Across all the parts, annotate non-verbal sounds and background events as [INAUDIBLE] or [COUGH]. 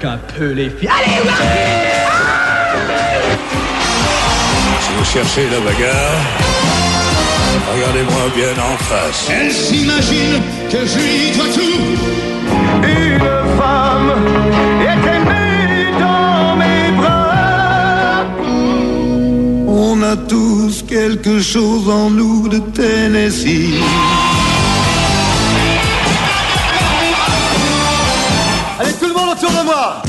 qu'un peu les filles. Allez, Si vous cherchez la bagarre, regardez-moi bien en face. Elle s'imagine que je lui dois tout. Une femme est aimée dans mes bras. On a tous quelque chose en nous de Tennessee. Autour de moi.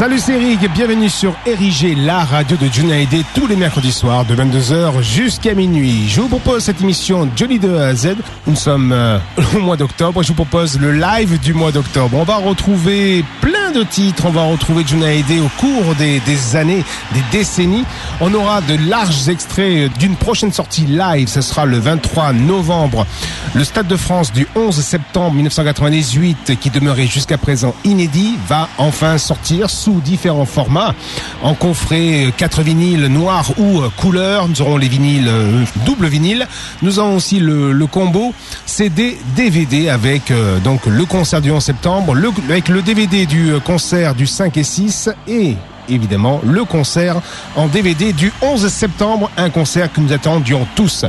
Salut c'est bienvenue sur Érigé, la radio de Junaïdé, tous les mercredis soirs de 22h jusqu'à minuit. Je vous propose cette émission Johnny de A à Z. Nous sommes euh, [LAUGHS] au mois d'octobre, je vous propose le live du mois d'octobre. On va retrouver plein de titres, on va retrouver Junaïdé au cours des, années, des décennies. On aura de larges extraits d'une prochaine sortie live, ce sera le 23 novembre. Le Stade de France du 11 septembre 1998, qui demeurait jusqu'à présent inédit, va enfin sortir sous différents formats. En coffret 4 vinyles noirs ou euh, couleur, nous aurons les vinyles euh, double vinyle. Nous avons aussi le, combo CD DVD avec euh, donc le concert du 11 septembre, avec le DVD du concert du 5 et 6 et évidemment le concert en DVD du 11 septembre, un concert que nous attendions tous.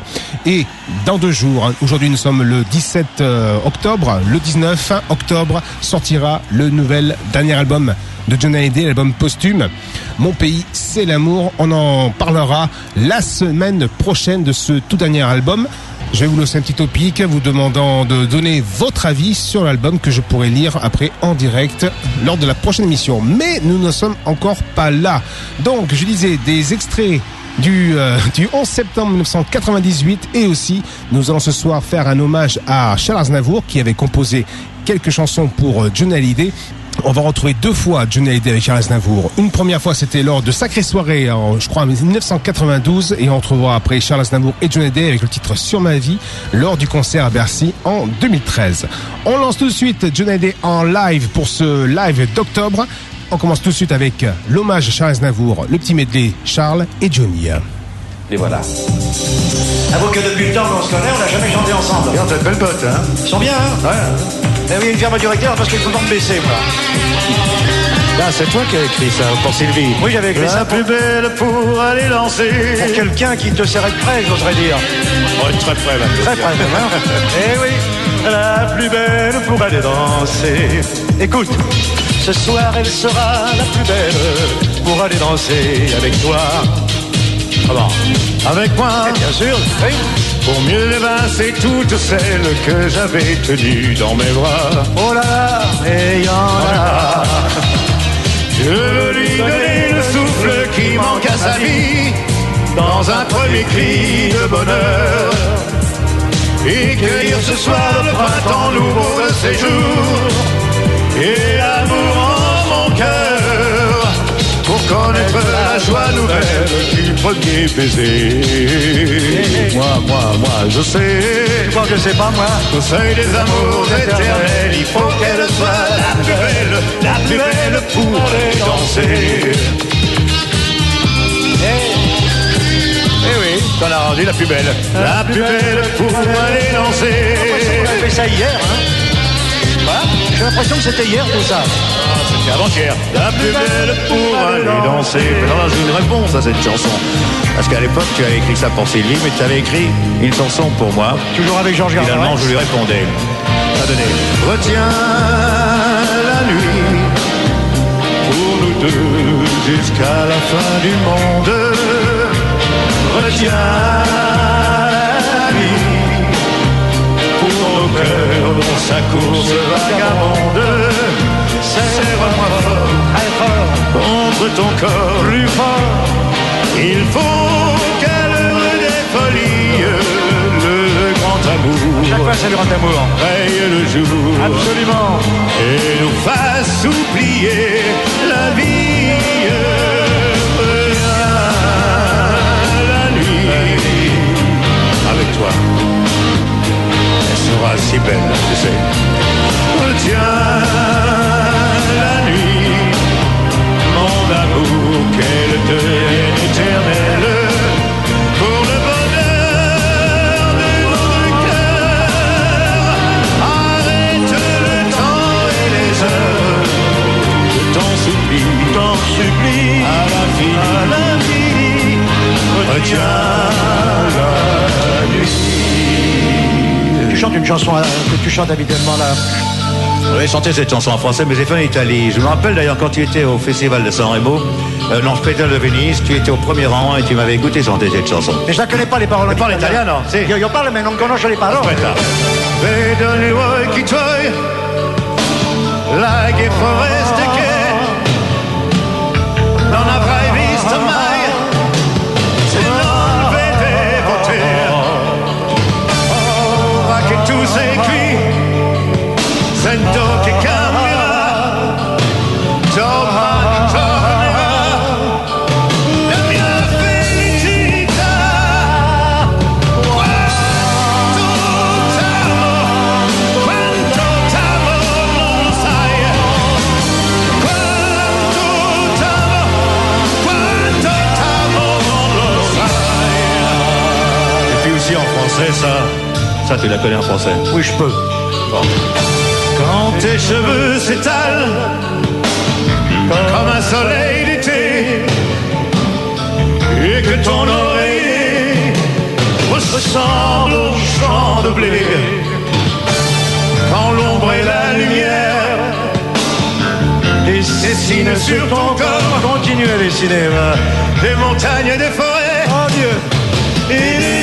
Et dans deux jours, aujourd'hui nous sommes le 17 euh, octobre, le 19 octobre sortira le nouvel dernier album de John Hallyday, l'album posthume. Mon pays, c'est l'amour. On en parlera la semaine prochaine de ce tout dernier album. Je vais vous laisser un petit topic vous demandant de donner votre avis sur l'album que je pourrai lire après en direct lors de la prochaine émission. Mais nous ne sommes encore pas là. Donc, je disais des extraits du, euh, du 11 septembre 1998 et aussi nous allons ce soir faire un hommage à Charles Aznavour qui avait composé quelques chansons pour euh, John Hallyday on va retrouver deux fois Johnny Hallyday avec Charles Aznavour. Une première fois, c'était lors de Sacrée Soirée, en, je crois, en 1992. Et on retrouvera après Charles Aznavour et Johnny Hallyday avec le titre Sur ma vie lors du concert à Bercy en 2013. On lance tout de suite Johnny Hallyday en live pour ce live d'octobre. On commence tout de suite avec l'hommage à Charles Aznavour, le petit medley Charles et Johnny. Les voilà. Avoue que depuis le temps qu'on se connaît, on n'a jamais chanté ensemble. Regarde, t'as de belles bottes, hein Ils sont bien, hein Ouais. Eh oui, une firme directeur parce qu'il faut me baisser, moi. Là, c'est toi qui as écrit ça pour Sylvie. Oui, j'avais écrit ça La plus belle pour aller danser. pour quelqu'un qui te serrait de près, j'oserais dire. Ouais, très près, là. Très près, même, hein [LAUGHS] Eh oui, La plus belle pour aller danser. écoute, ce soir, elle sera la plus belle pour aller danser avec toi. Avec moi, Eh bien sûr, oui. pour mieux évincer toutes celles que j'avais tenues dans mes bras. Oh là là, et y en a. Là. Je veux lui donner le souffle qui manque à sa vie. Dans un premier cri de bonheur. Et cueillir ce soir le printemps nouveau de ses jours. Et l'amour en mon cœur connaître la joie nouvelle du premier baiser. Moi, moi, moi, je sais. Tu crois que je sais pas, moi? Au seuil des amours éternels, il faut qu'elle soit la plus belle, la plus belle pour aller danser. Eh oui, t'en as rendu la plus belle. La plus belle pour aller danser. On a fait ça hier, hein J'ai l'impression que c'était hier, tout ça. C'était avant-hier. La plus belle pour aller danser. Alors j'ai une réponse à cette chanson. Parce qu'à l'époque, tu avais écrit ça pour Sylvie, mais tu avais écrit une chanson pour moi. Toujours avec Georges Gardner. Finalement, je lui répondais. Ça donnait. Retiens la nuit pour nous deux jusqu'à la fin du monde. Retiens sa course vagabonde. Serre-moi fort, très fort contre ton corps plus fort. Il faut des folies, le grand amour un salut en amour. raye le jour Absolument. et nous fasse oublier la vie. La nuit avec toi. Si belle, tu sais. Retiens la nuit, mon amour, qu'elle devienne éternelle. Pour le bonheur de notre cœur, arrête le temps et les heures. Je t'en supplie, t'en supplie, à l'infini, à l'infini, retiens la chantes une chanson euh, que tu chantes habituellement là. J'avais chanté cette chanson en français, mais j'ai fait en Italie. Je me rappelle d'ailleurs quand tu étais au Festival de San Remo, euh, non, Spectacle de Venise, tu étais au premier rang et tu m'avais écouté chanter cette chanson. Mais je ne connais pas les paroles. Tu parles italien, no? Sì. Io, io parlo, ma non conosco le parole. Aspetta. Vedo gli occhi tuoi, like foreste che qui, sento che cambierà, domani tornerà la mia felicità. Quanto t'amo, quanto t'amo, non lo sai. Quanto t'amo, quanto t'amo, non lo sai. Et puis aussi en français, ça, ça tu la connais en français. Oui, je peux. Quand tes cheveux s'étalent comme un soleil d'été et que ton oreiller ressemble au champ de blé. Quand l'ombre et la lumière dessinent sur ton corps Continue à dessiner. des montagnes et des forêts. Oh Dieu. Et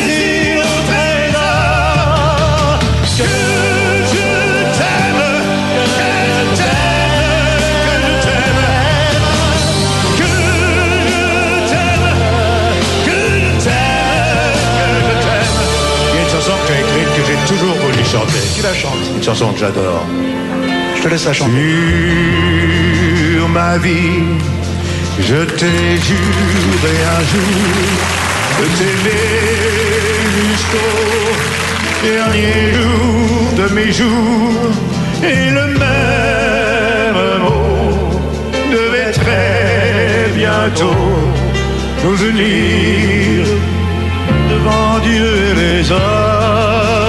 chanter Tu la chantes. Une chanson que j'adore Je te laisse la chanter. sur ma vie, je t'ai juré un jour de t'aimer jusqu'au dernier jour de mes jours. Et le même mot devait très bientôt nous unir devant Dieu et les hommes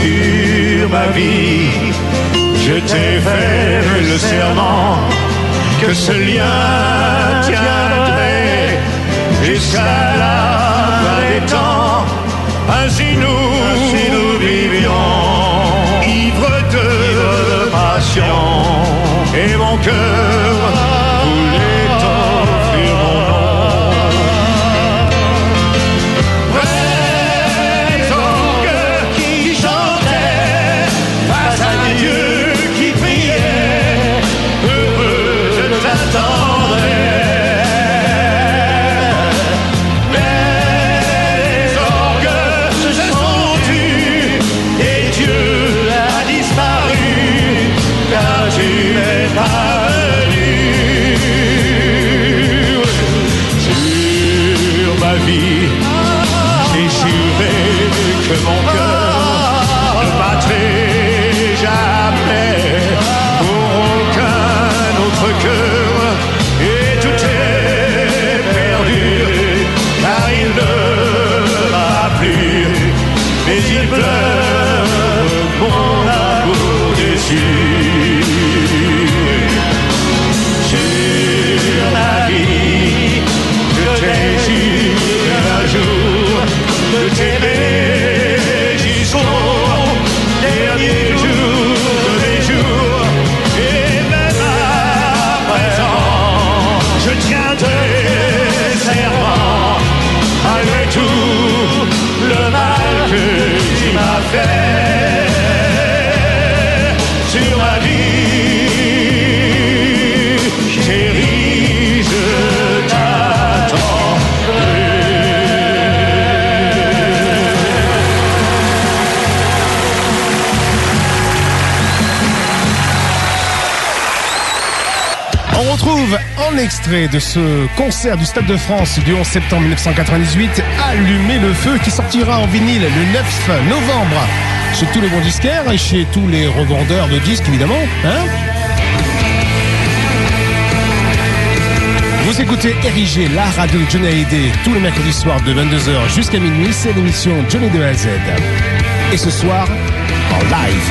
sur ma vie. Je t'ai fait le serment que ce lien tiendrait jusqu'à la fin des temps. Ainsi nous, ainsi nous vivions, ivres de passion. Et mon cœur que mon extrait de ce concert du Stade de France du 11 septembre 1998, Allumer le feu, qui sortira en vinyle le 9 novembre chez tous les bons disquaires et chez tous les revendeurs de disques évidemment. Hein Vous écoutez Érigé, la radio de Johnny Hallyday, tous les mercredis soirs de 22h jusqu'à minuit, c'est l'émission Johnny de A à Z. Et ce soir, en live.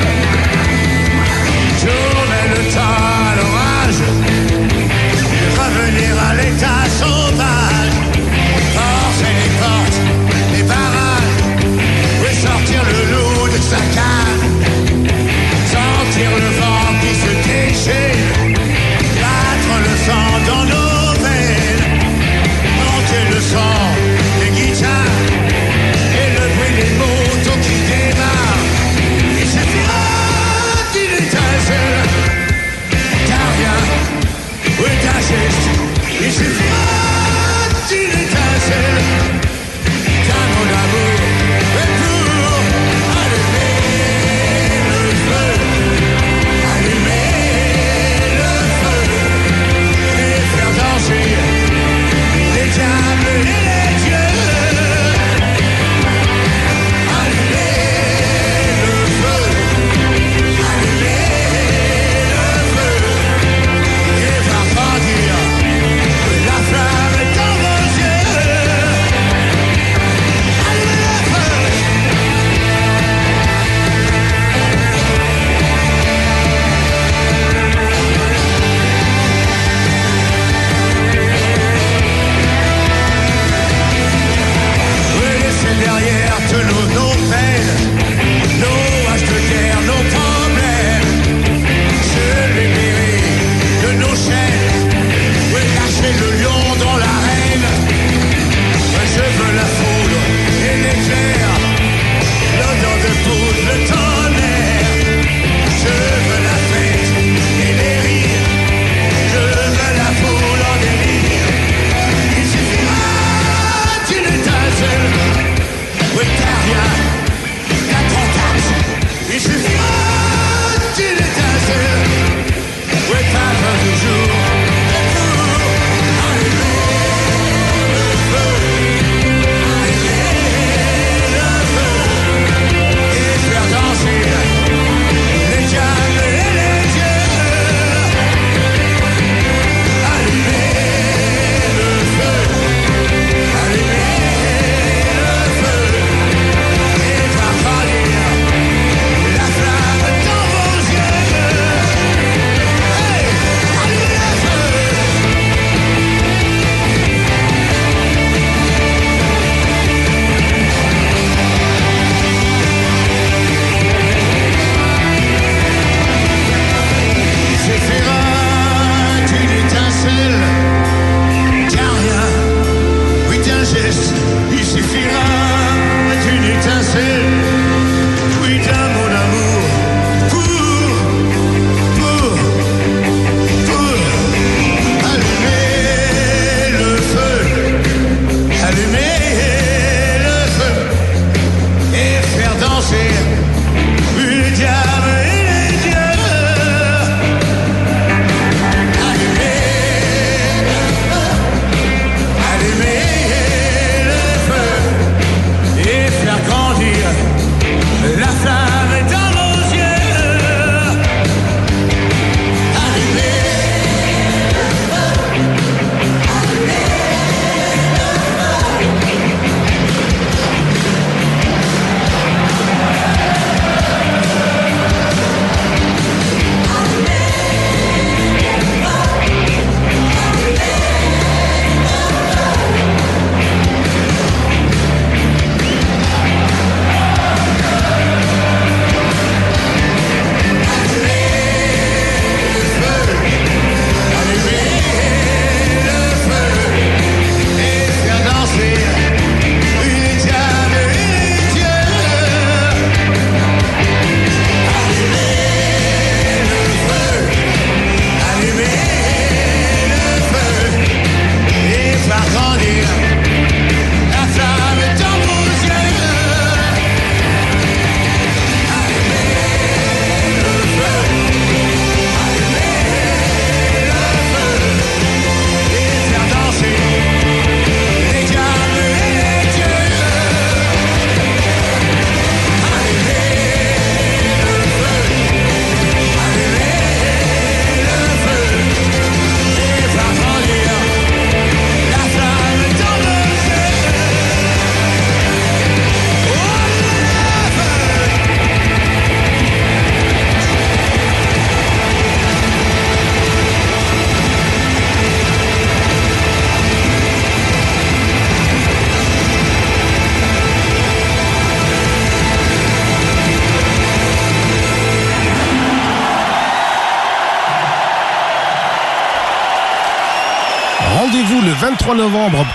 Temps à l'orage, revenir à 出发，今日开始。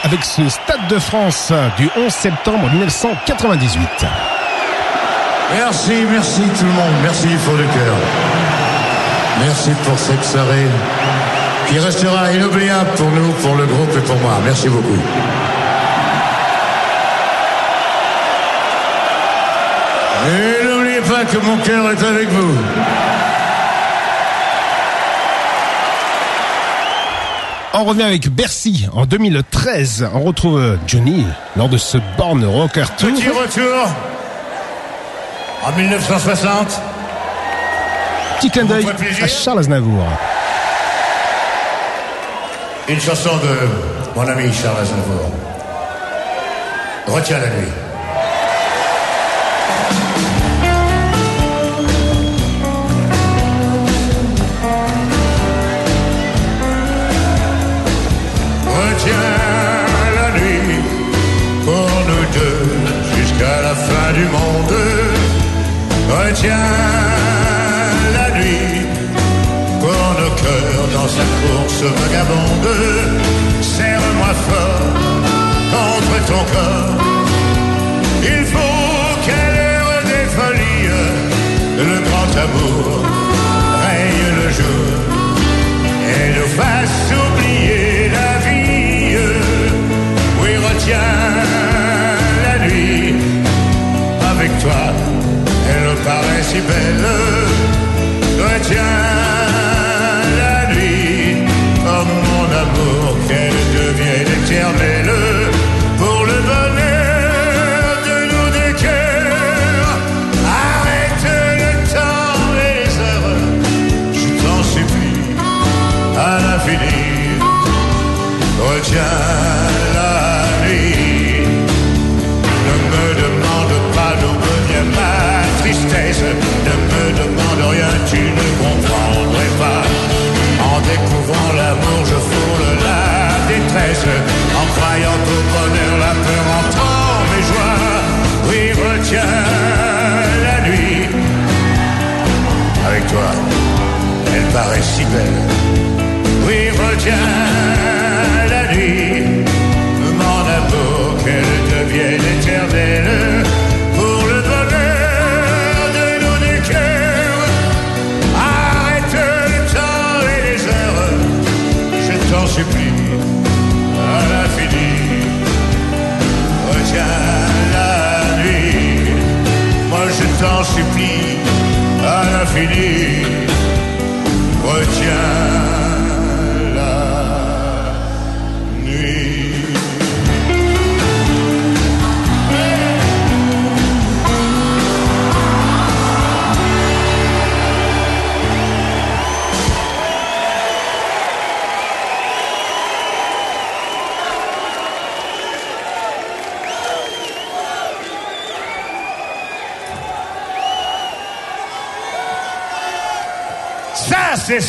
avec ce Stade de France du 11 septembre 1998. Merci, merci tout le monde, merci du fond de cœur. Merci pour cette soirée qui restera inoubliable pour nous, pour le groupe et pour moi. Merci beaucoup. Et n'oubliez pas que mon cœur est avec vous. On revient avec Bercy en 2013. On retrouve euh, Johnny lors de ce Born Rocker Tour. Petit retour en 1960. Petit clin d'œil à Charles Aznavour. Une chanson de mon ami Charles Aznavour. Retiens la nuit. Vagabundo.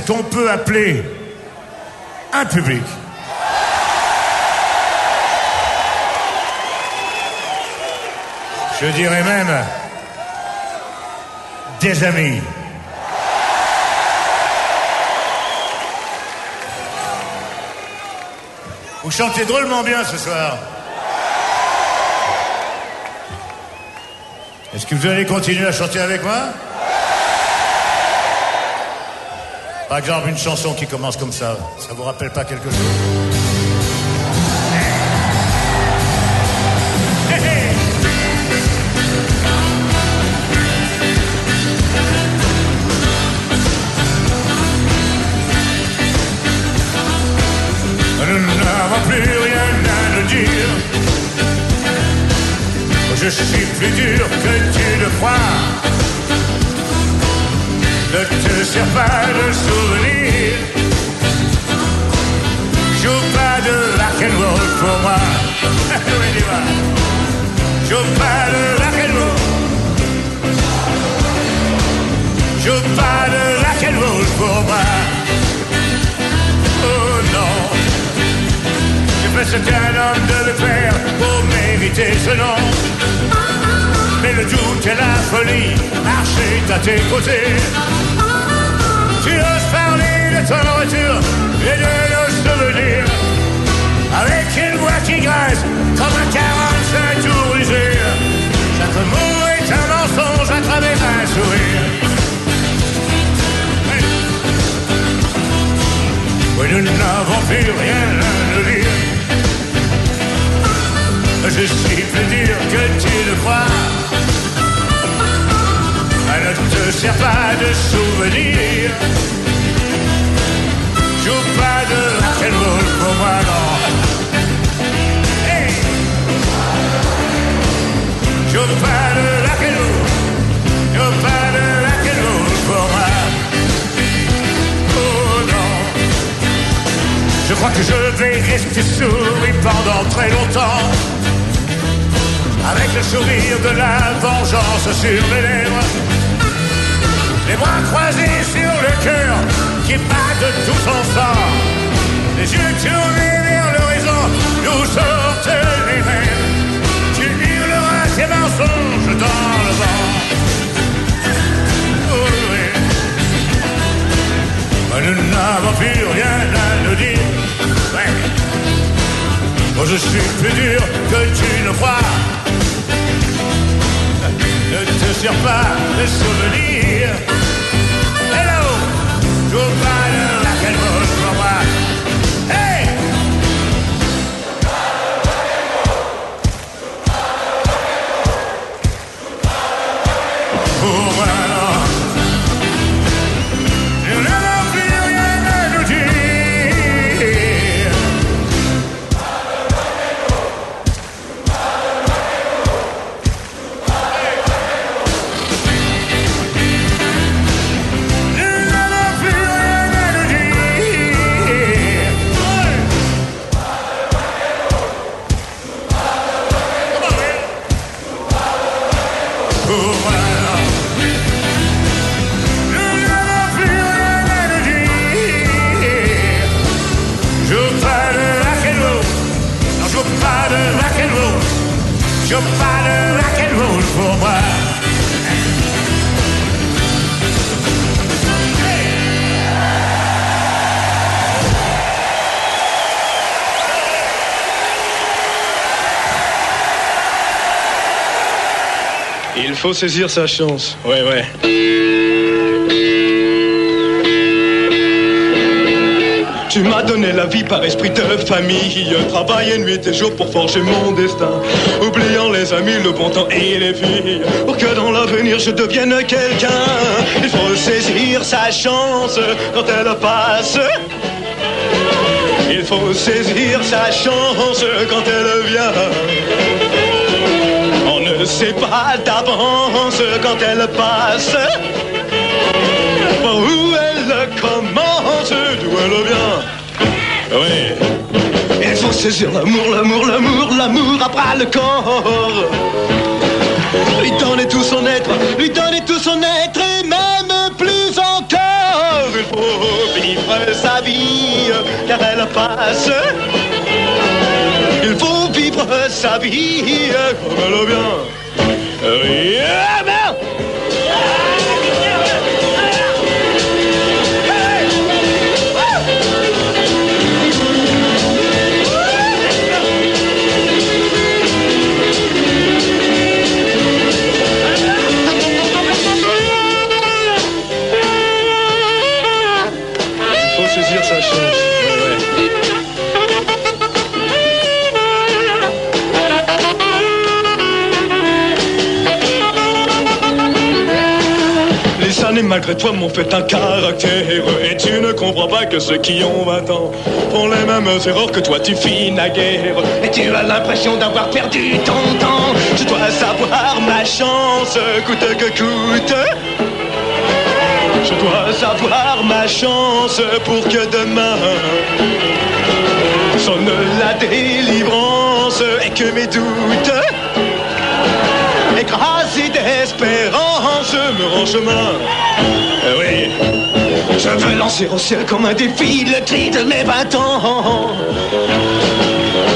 qu'on peut appeler un public. Je dirais même des amis. Vous chantez drôlement bien ce soir. Est-ce que vous allez continuer à chanter avec moi? Par exemple, une chanson qui commence comme ça, ça vous rappelle pas quelque chose? Tu oses parler de ton retour et de nos souvenirs. Avec une voix qui grince comme un 45 tout rusé. Chaque mot est un mensonge à travers un sourire. Oui, nous n'avons plus rien à nous dire. Je suis plus dur que tu le crois. Ne te sert pas de souvenir. Joue pas de rock'n'roll pour moi, non. Hey! Joue pas de rock'n'roll. Joue pas de rock'n'roll pour moi. Oh non. Je crois que je vais rester sourd pendant très longtemps. Avec le sourire de la vengeance sur mes lèvres. Les bras croisés sur le cœur qui bat de tout son sang. Les yeux tournés vers l'horizon, nous sortent les rêves. Tu hurleras tes mensonges dans le vent. Oh oui. Nous n'avons plus rien à nous dire. Ouais. Je suis plus dur que tu ne crois. Ne te sers pas de souvenirs. Faut saisir sa chance. Ouais, ouais. Tu m'as donné la vie par esprit de famille. Travaillé nuit et jour pour forger mon destin. Oubliant les amis, le bon temps et les filles. Pour que dans l'avenir je devienne quelqu'un. Il faut saisir sa chance quand elle passe. Il faut saisir sa chance quand elle vient. Ne sait pas d'avance quand elle passe. Où elle commence, d'où elle vient. Oui. Il faut saisir l'amour, l'amour, l'amour, l'amour à bras le corps. Lui donner tout son être, lui donner tout son être et même plus encore. Il faut vivre sa vie car elle passe. Il faut vivre sa vie comme elle vient. Malgré toi m'ont fait un caractère. Et tu ne comprends pas que ceux qui ont 20 ans Font les mêmes erreurs que toi tu fis naguère. Et tu as l'impression d'avoir perdu ton temps. Je dois savoir ma chance coûte que coûte. Je dois savoir ma chance pour que demain Sonne la délivrance et que mes doutes chemin. Eh oui, je veux lancer au ciel comme un défi le cri de mes 20 ans.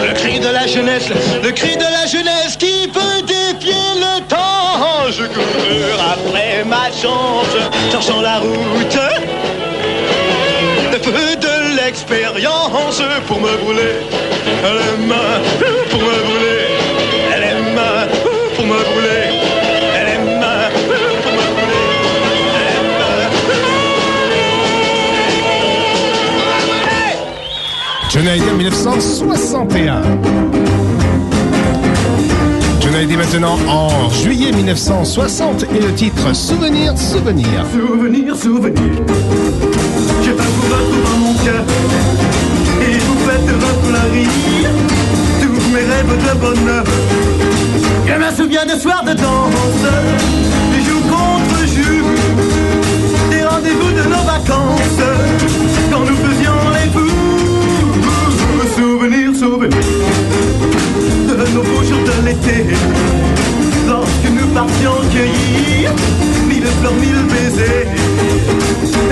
Le cri de la jeunesse, le cri de la jeunesse qui veut défier le temps. Je cours après ma chance, cherchant la route. Le feu de l'expérience pour me brûler. Elle est ma pour me brûler. 1961. Je l'ai dit maintenant en juillet 1960 et le titre Souvenir, Souvenir. Souvenir, Souvenir. Je pas vous retrouve dans mon cœur et vous faites refleurir tous mes rêves de bonheur. Je me souviens des soirs de danse, des jours contre jour, des rendez-vous de nos vacances. De nos beaux jours de l'été, lorsque nous partions cueillir mille fleurs, mille baisers.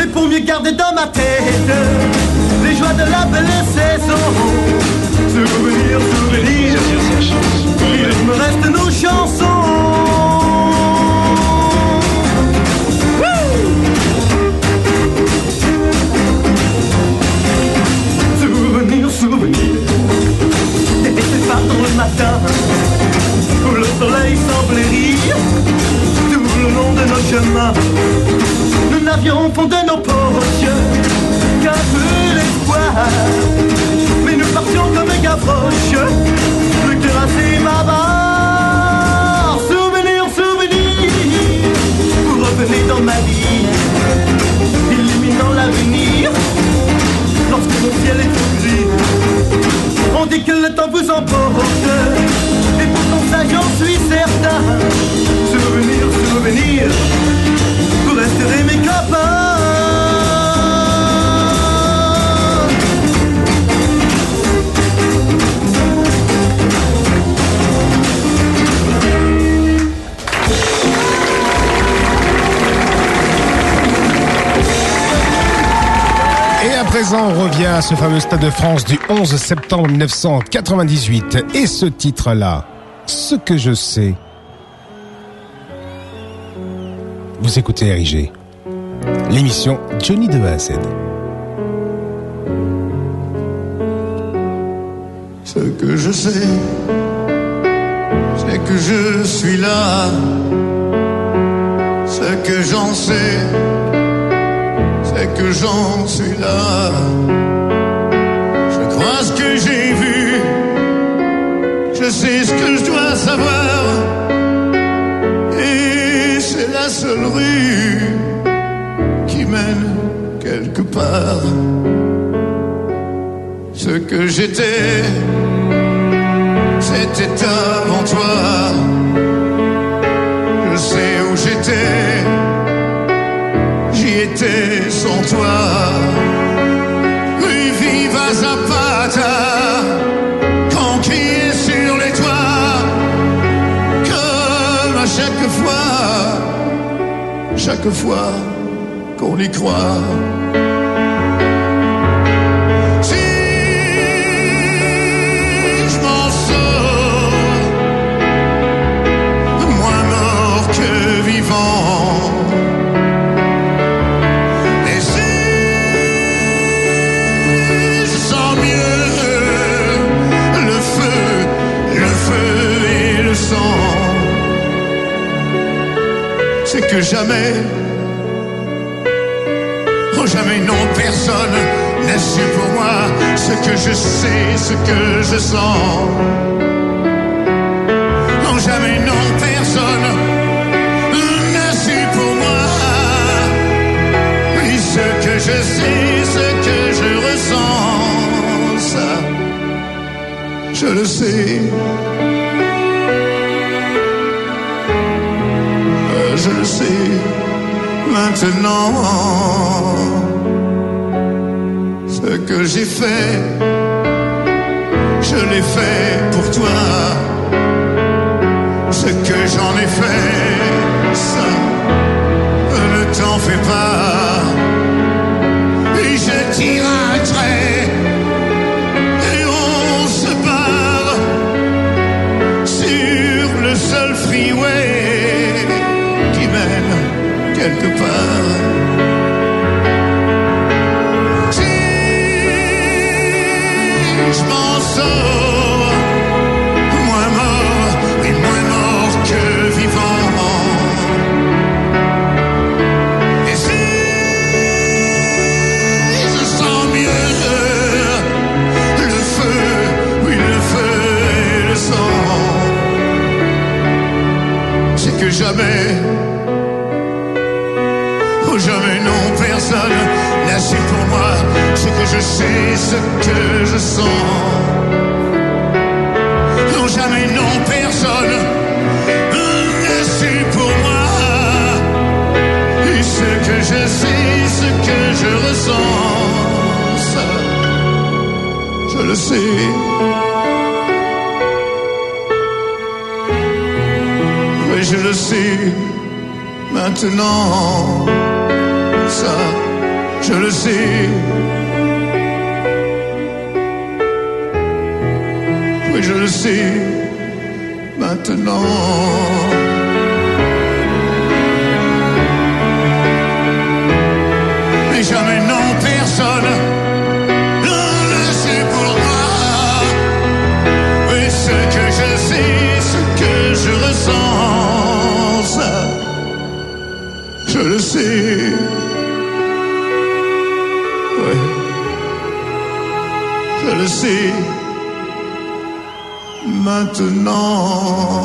Et pour mieux garder dans ma tête les joies de la belle saison. Souvenir, souvenir, il me reste nos chansons. Matin, où le soleil semblait rire, tout le long de nos chemins. Nous n'avions au fond de nos poches qu'un peu d'espoir, mais nous partions comme un gavroche, le cœur assez bavard. Souvenir, souvenir, vous revenez dans ma vie, illuminant l'avenir lorsque mon ciel est tout gris. On dit que le temps vous emporte, et pourtant ça j'en suis certain. Souvenir, souvenir, vous resterez mes copains. Présent, on revient à ce fameux Stade de France du 11 septembre 1998. Et ce titre-là, Ce que je sais. Vous écoutez RIG. L'émission Johnny de A. Ce que je sais, c'est que je suis là. Ce que j'en sais, que j'en suis là. Je crois ce que j'ai vu, je sais ce que je dois savoir. Et c'est la seule rue qui mène quelque part. Ce que j'étais, c'était avant toi. Je sais où j'étais, sans toi. Viva Zapata, conquis sur les toits, comme à chaque fois, chaque fois qu'on y croit. Que jamais Oh, jamais non, personne n'a su pour moi ce que je sais, ce que je sens. Non, jamais non, personne n'a su pour moi. Oui, ce que je sais, ce que je ressens, je le sais. Je le sais maintenant. Ce que j'ai fait, je l'ai fait pour toi. Ce que j'en ai fait, ça, ne t'en fais pas. Moins mort, oui, moins mort que vivant. Et si je sens mieux, le feu, oui, le feu et le sang. C'est que jamais, oh, jamais non, personne n'a su pour moi ce que je sais, ce que je sens. Jamais non, personne su pour moi et ce que je sais, ce que je ressens. Je le sais. Oui, je le sais maintenant. Ça, je le sais. Oui, je le sais maintenant. Mais jamais non, personne ne le sait pour moi. Oui, ce que je sais, ce que je ressens, je le sais. Ouais. Je le sais maintenant.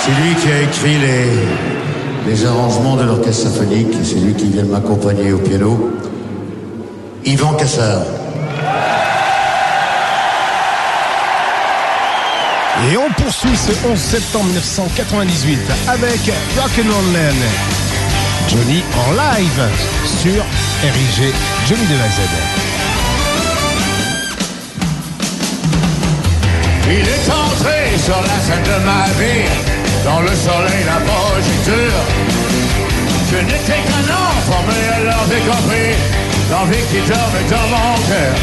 C'est lui qui a écrit les, les arrangements de l'orchestre symphonique c'est lui qui vient m'accompagner au piano. Yvan Cassard. Et on poursuit ce 11 septembre 1998 avec Rock'n'Roll Man. Johnny en live sur RIG Johnny de la Z. Il est entré sur la scène de ma vie, dans le soleil, la projecture. Je n'étais qu'un enfant, mais alors j'ai compris l'envie qui dormait dans mon cœur.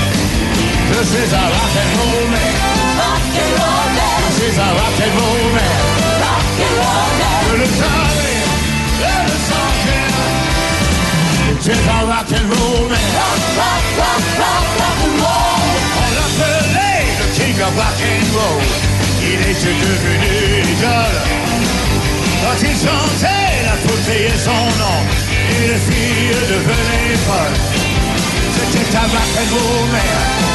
Je suis un rock'n'roll man. Je suis un rock'n'roll man. Je le savais, je le sentais. C'est un rock'n'roll man. On l'appelait le king of rock'n'roll. Il était devenu l'idole. Quand il chantait, la foule criait son nom. Et les filles devenaient folles. C'était un rock'n'roll man.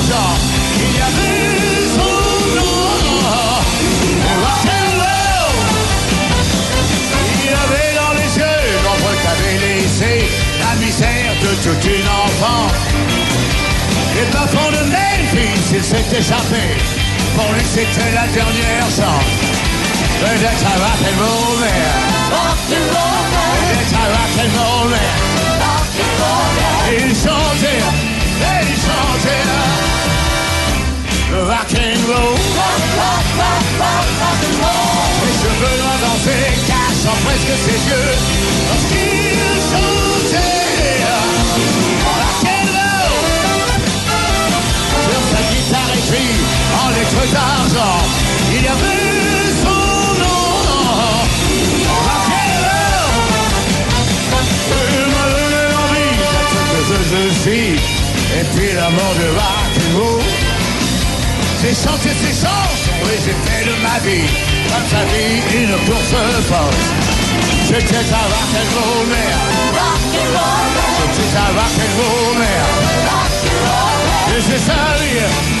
misère de toute une enfance. Les plafonds de Memphis, il s'est échappé. Pour lui, c'était la dernière chance. Peut-être un rock'n'roll man. Peut-être un rock'n'roll man. Et il chantait, il chantait. Le rock'n'roll. Les cheveux noirs dans ses caches, en presque ses yeux. Lorsqu'il chantait. Écrite en lettres d'argent, il y avait son nom. Que je suis. Et puis l'amour de rock'n'roll. J'ai chanté ces chansons et j'ai fait de ma vie, comme sa vie, une course force. C'était un rock'n'roll man. C'était un rock'n'roll man. Et c'est sa vie, et c'est ma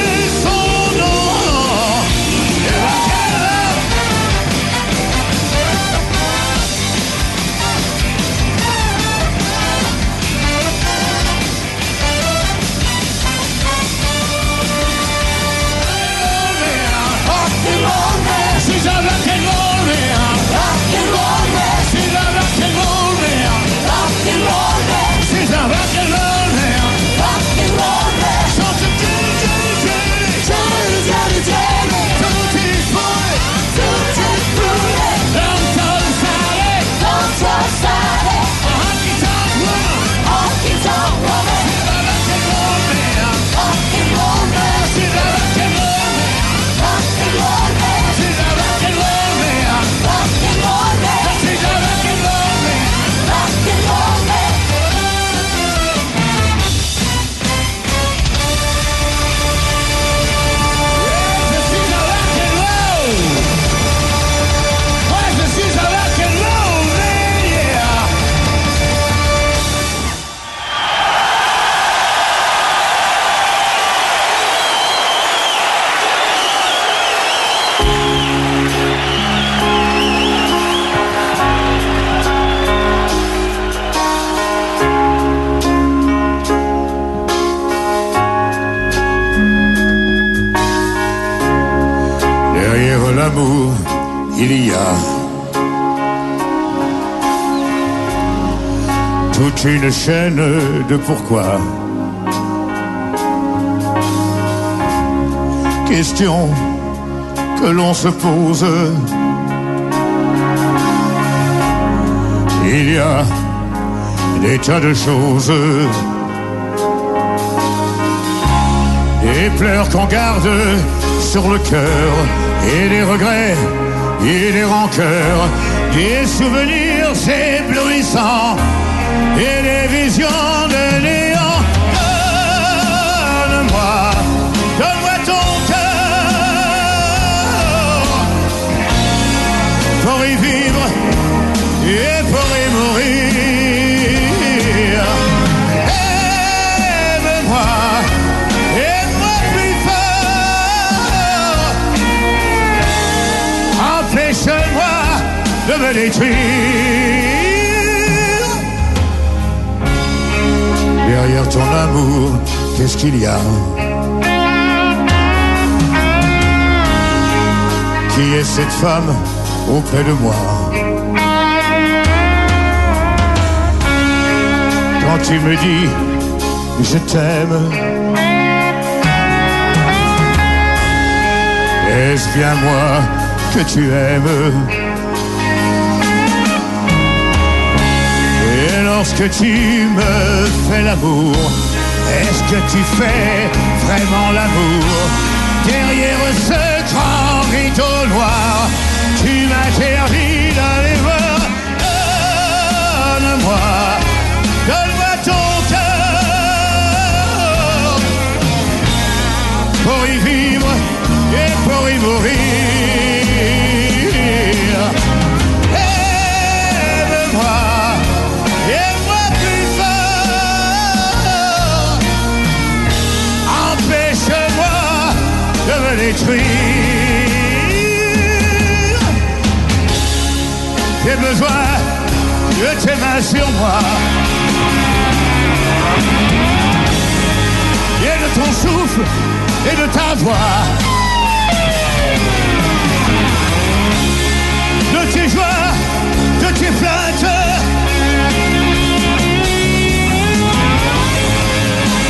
chaîne de pourquoi. Question que l'on se pose. Il y a des tas de choses. Des pleurs qu'on garde sur le cœur et des regrets et des rancœurs, des souvenirs éblouissants et des visions de néant. Donne-moi, donne-moi ton cœur pour y vivre et pour y mourir. Aime-moi, aime-moi plus fort. Empêche-moi de me détruire. Derrière ton amour, qu'est-ce qu'il y a Qui est cette femme auprès de moi Quand tu me dis je t'aime, est-ce bien moi que tu aimes lorsque tu me fais l'amour, est-ce que tu fais vraiment l'amour? Derrière ce grand rideau noir, tu m'interdis d'aller voir. Donne-moi, donne-moi ton cœur pour y vivre et pour y mourir. Détruire. J'ai besoin de tes mains sur moi. Et de ton souffle et de ta voix. De tes joies, de tes plaintes.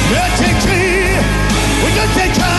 De tes cris ou de tes craintes.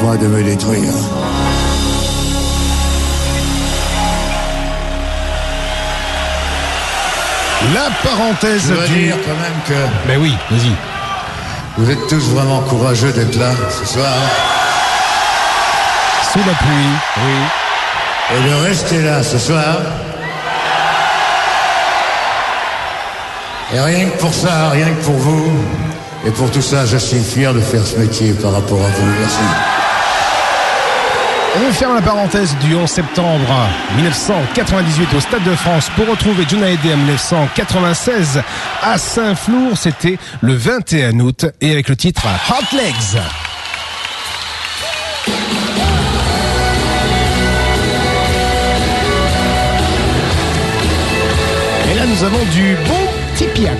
De me détruire. La parenthèse Je dois du... dire quand même que Mais oui, vas-y. vous êtes tous vraiment courageux d'être là ce soir Sous la pluie, oui. et de rester là ce soir. Et rien que pour ça, rien que pour vous, et pour tout ça, je suis fier de faire ce métier par rapport à vous. Merci. On ferme la parenthèse du 11 septembre 1998 au Stade de France pour retrouver Hallyday en 1996 à Saint-Flour. C'était le 21 août et avec le titre Hot Legs. Et là, nous avons du bon Tipiak.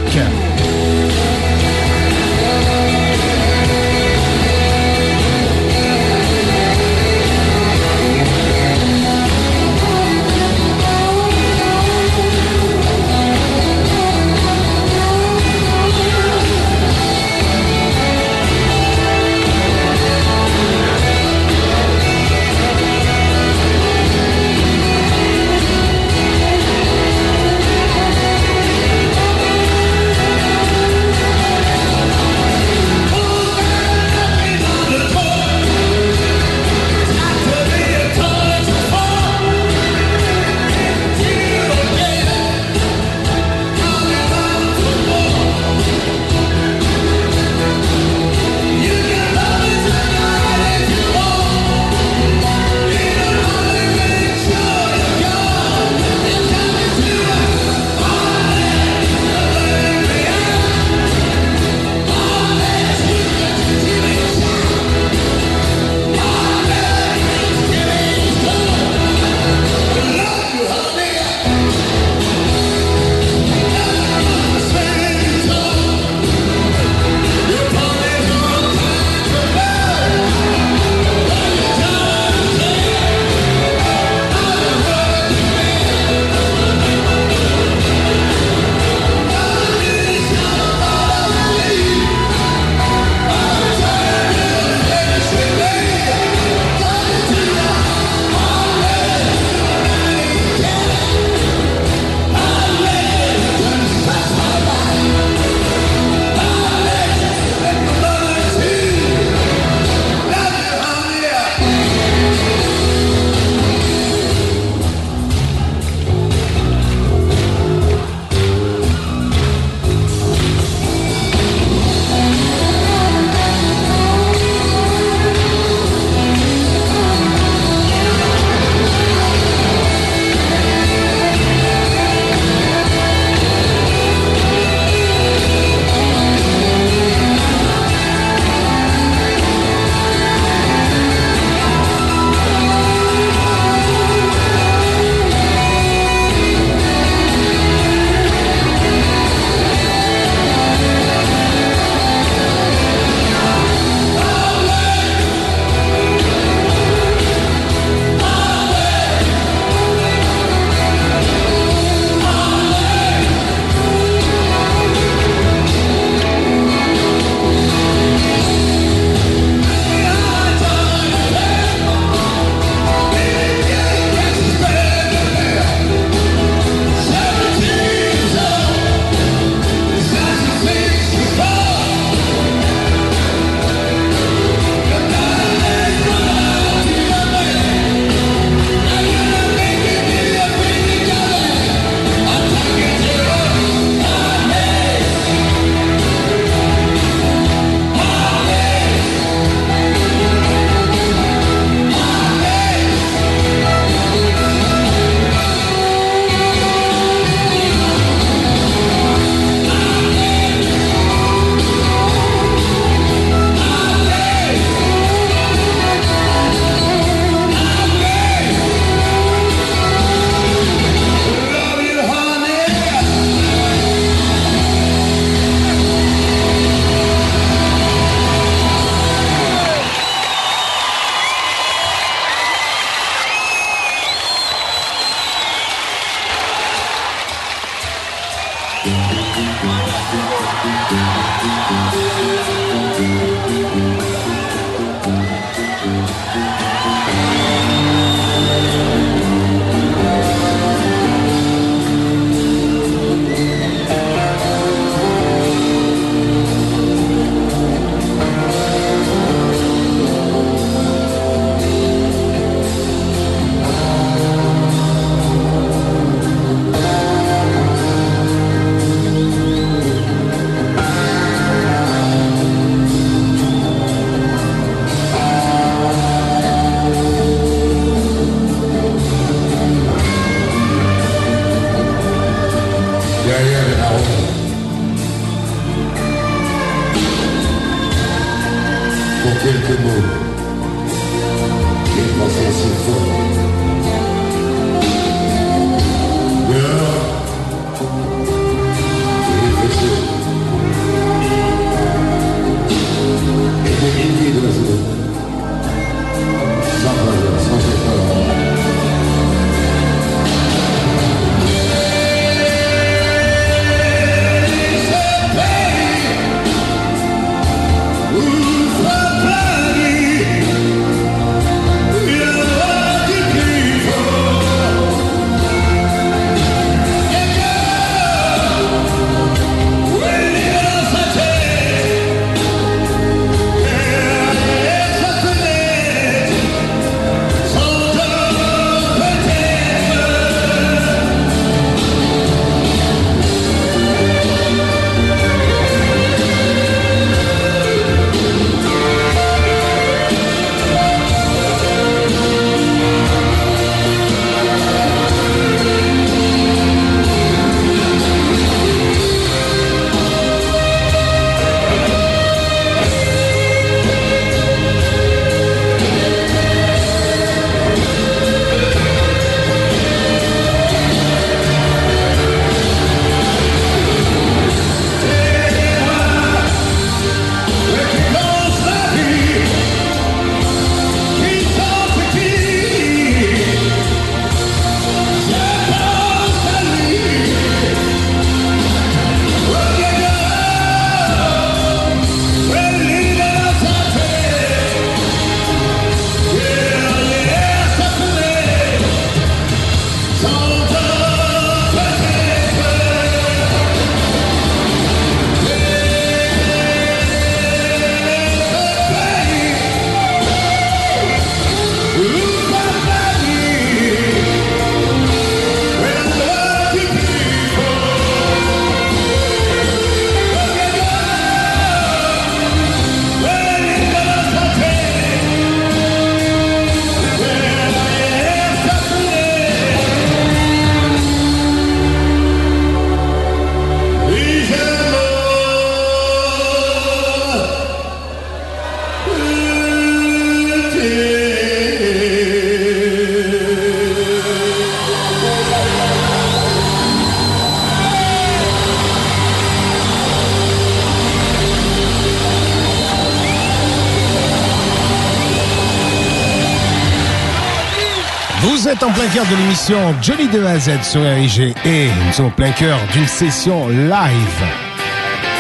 En plein cœur de l'émission Johnny de A Z sur RIG et nous sommes en plein cœur d'une session live.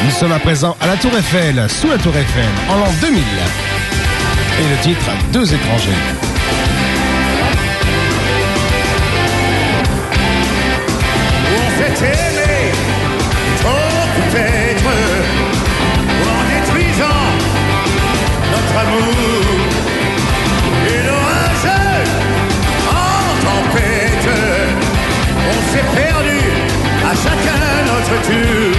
Nous sommes à présent à la Tour Eiffel, sous la Tour Eiffel, en l'an 2000. Et le titre, Deux étrangers. Notre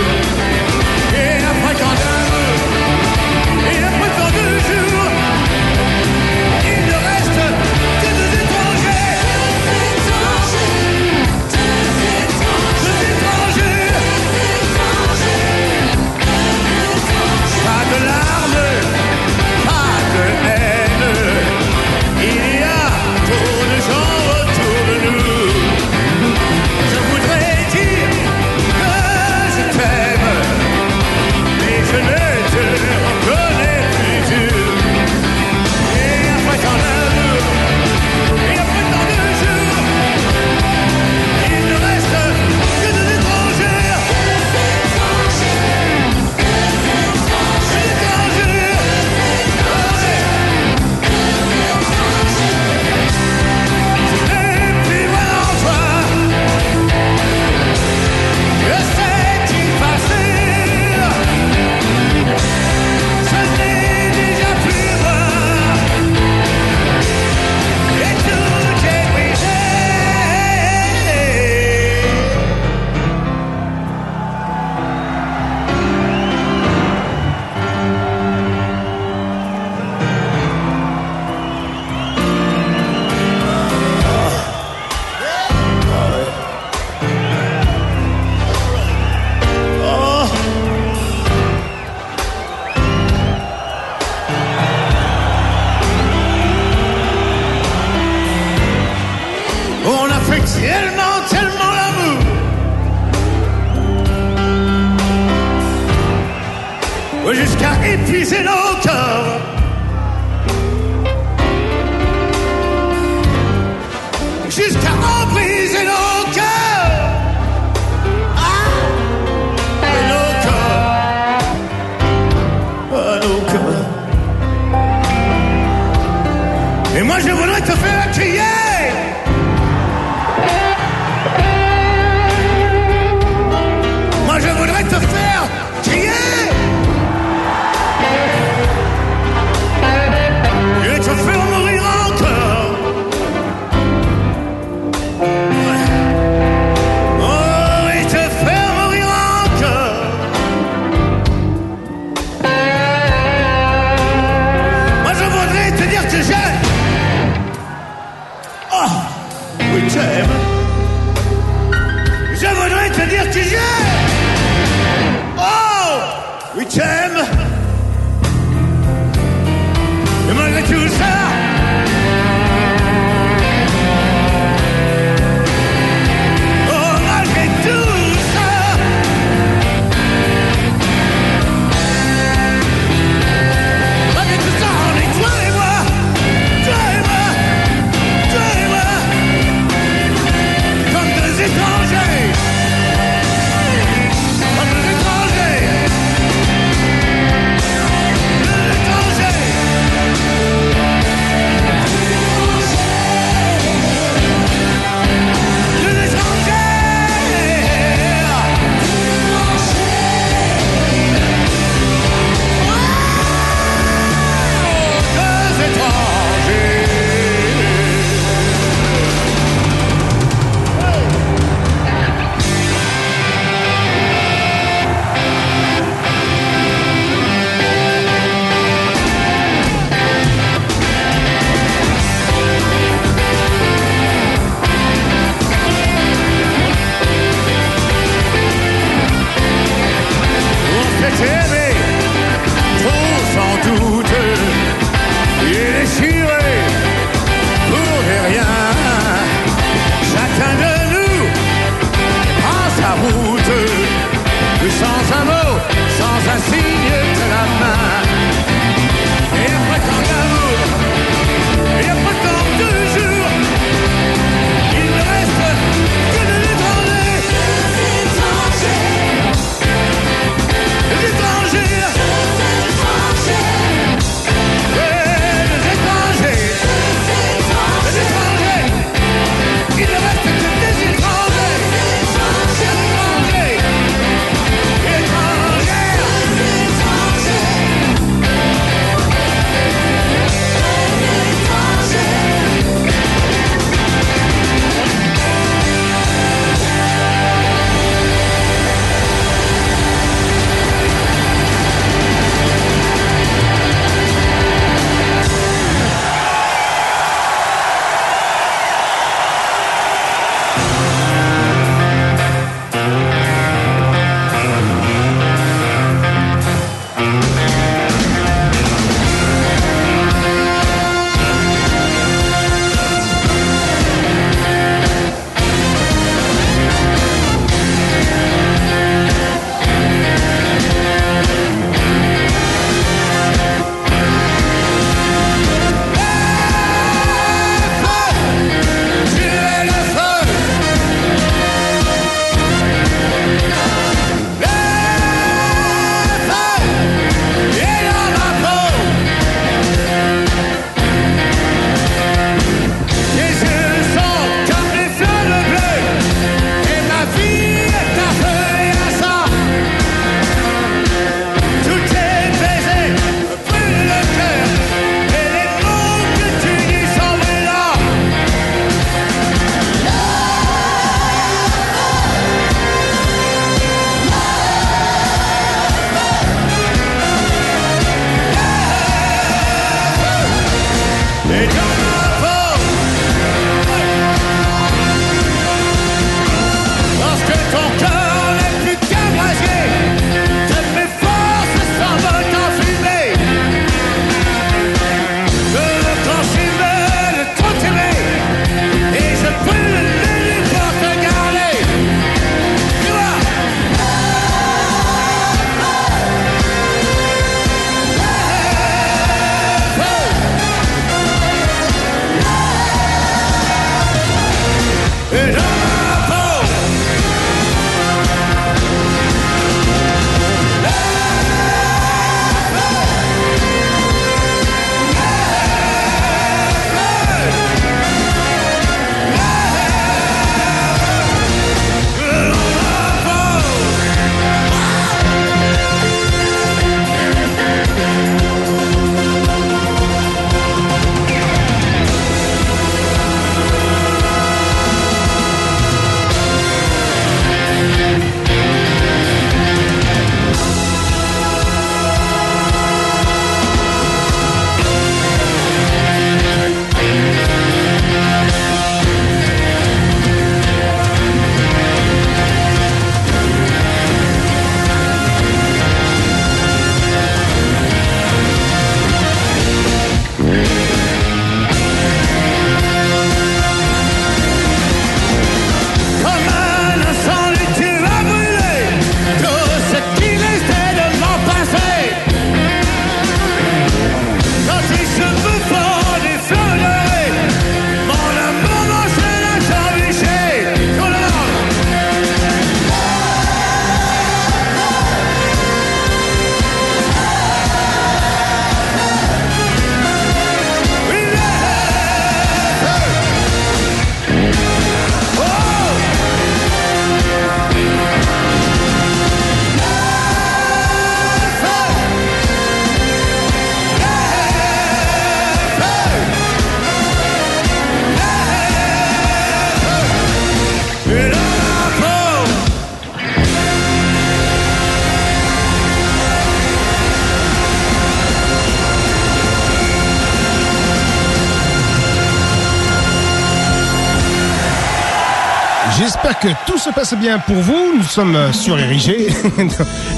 se passe bien pour vous. Nous sommes sur Érigé,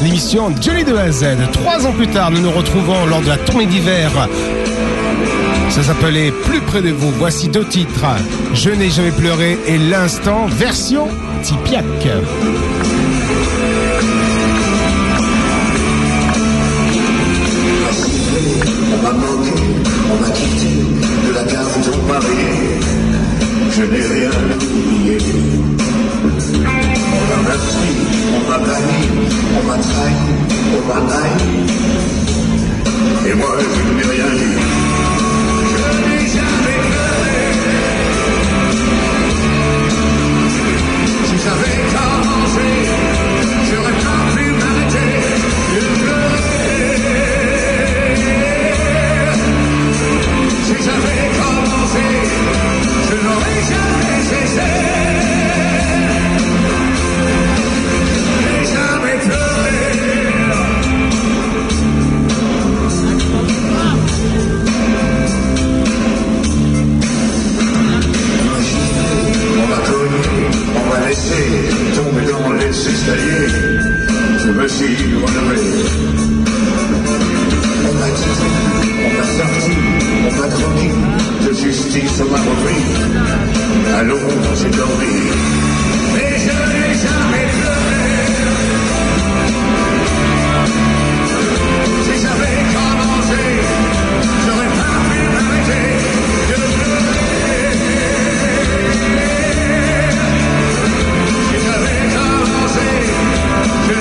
l'émission Johnny de A à Z. Trois ans plus tard, nous nous retrouvons lors de la tournée d'hiver. Ça s'appelait Plus près de vous. Voici deux titres. Je n'ai jamais pleuré et l'instant version Tipiak. On de la. Je n'ai rien. On m'a pris, on m'a banni, on m'a trahi, on m'a. Et moi, je n'ai rien dit. Je n'ai jamais pleuré. Si j'avais commencé, j'aurais pas pu m'arrêter de pleurer. Si j'avais commencé, je n'aurais jamais cessé. Laissé tomber dans les escaliers. Je me suis relevé. On m'a quitté, on m'a sorti, on m'a drogué, de justice on m'a repris. Alors j'ai dormi, mais je n'ai jamais pleuré. Si j'avais commencé,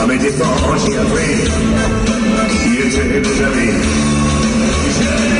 à mes dépens j'ai appris qui étaient mes amis.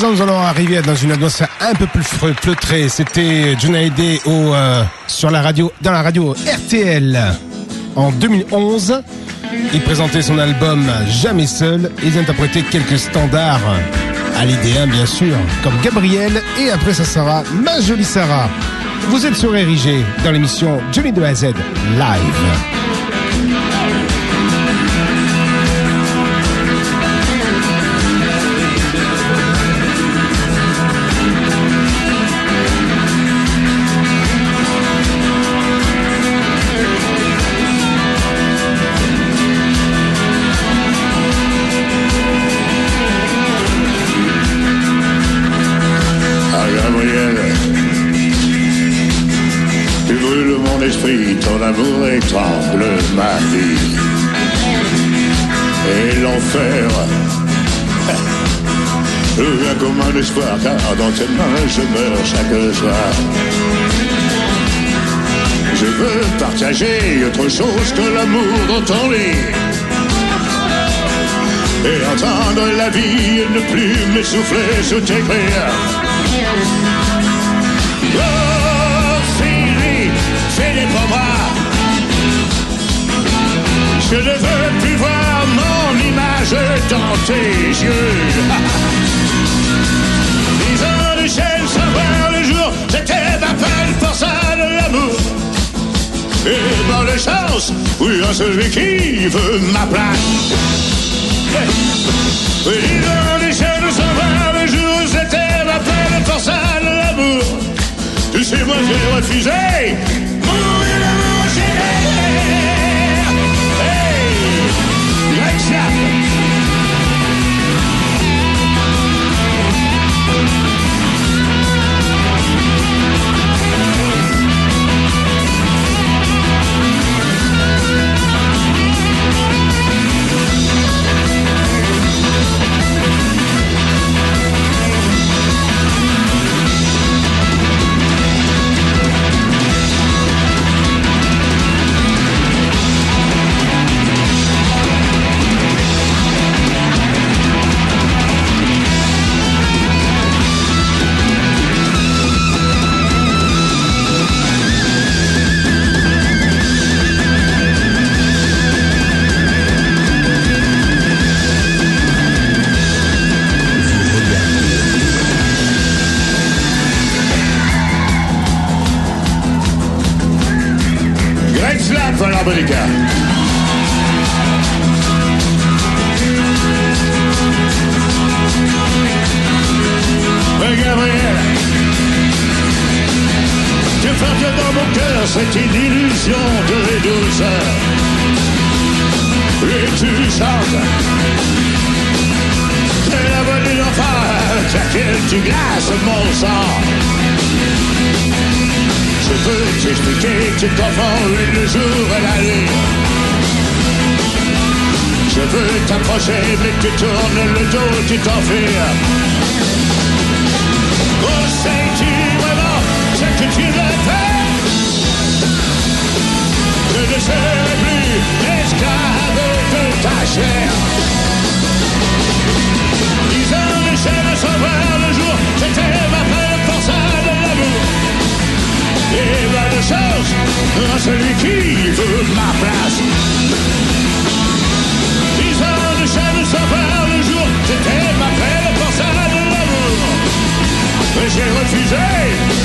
Nous allons arriver dans une atmosphère un peu plus feutrée. C'était John au euh, sur la radio, dans la radio RTL en 2011. Il présentait son album Jamais seul et il interprétait quelques standards à l'idée bien sûr, comme Gabriel et après ça sera Ma Jolie Sarah. Vous êtes sur Érigé dans l'émission Johnny de A à Z live. Étrangle ma vie. Et l'enfer, [LAUGHS] devient comme un espoir, car dans tes mains je meurs chaque soir. Je veux partager autre chose que l'amour dans ton lit. Et entendre la vie et ne plus m'essouffler sous tes cris. Je ne veux plus voir mon image dans tes yeux. Dix ans de chaîne sans le jour, c'était ma peine pour ça de l'amour. Et bonne chance, oui, à celui qui veut ma place. Dix ans de chaîne sans le jour, c'était ma peine pour ça de l'amour. Tu sais, moi j'ai refusé. Mourir tu confonds le jour et la nuit. Je veux t'approcher, mais tu tournes le dos, tu t'enfuis. Chance à celui qui veut ma place. Dix ans de chaîne sans voir le jour, c'était ma peine pour ça de l'amour. Mais j'ai refusé.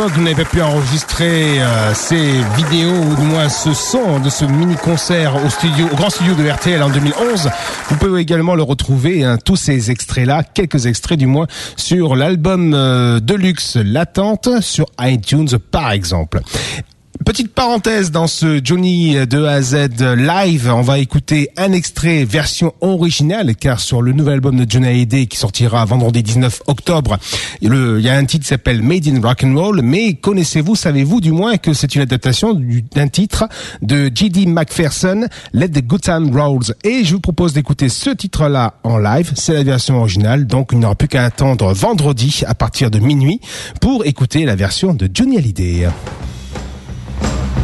L'époque vous n'avez pas pu enregistrer euh, ces vidéos ou du moins ce son de ce mini concert au studio, au grand studio de RTL en 2011, vous pouvez également le retrouver hein, tous ces extraits là, quelques extraits du moins sur l'album euh, Deluxe Latente sur iTunes par exemple. Petite parenthèse dans ce Johnny de A à Z live, on va écouter un extrait version originale car sur le nouvel album de Johnny Hallyday qui sortira vendredi 19 octobre, il y a un titre qui s'appelle Made in Rock and Roll, mais connaissez-vous, savez-vous du moins que c'est une adaptation du- d'un titre de J.D. McPherson, Let the Good Time Rolls et je vous propose d'écouter ce titre-là en live, c'est la version originale, donc il n'y aura plus qu'à attendre vendredi à partir de minuit pour écouter la version de Johnny Hallyday. Thank you.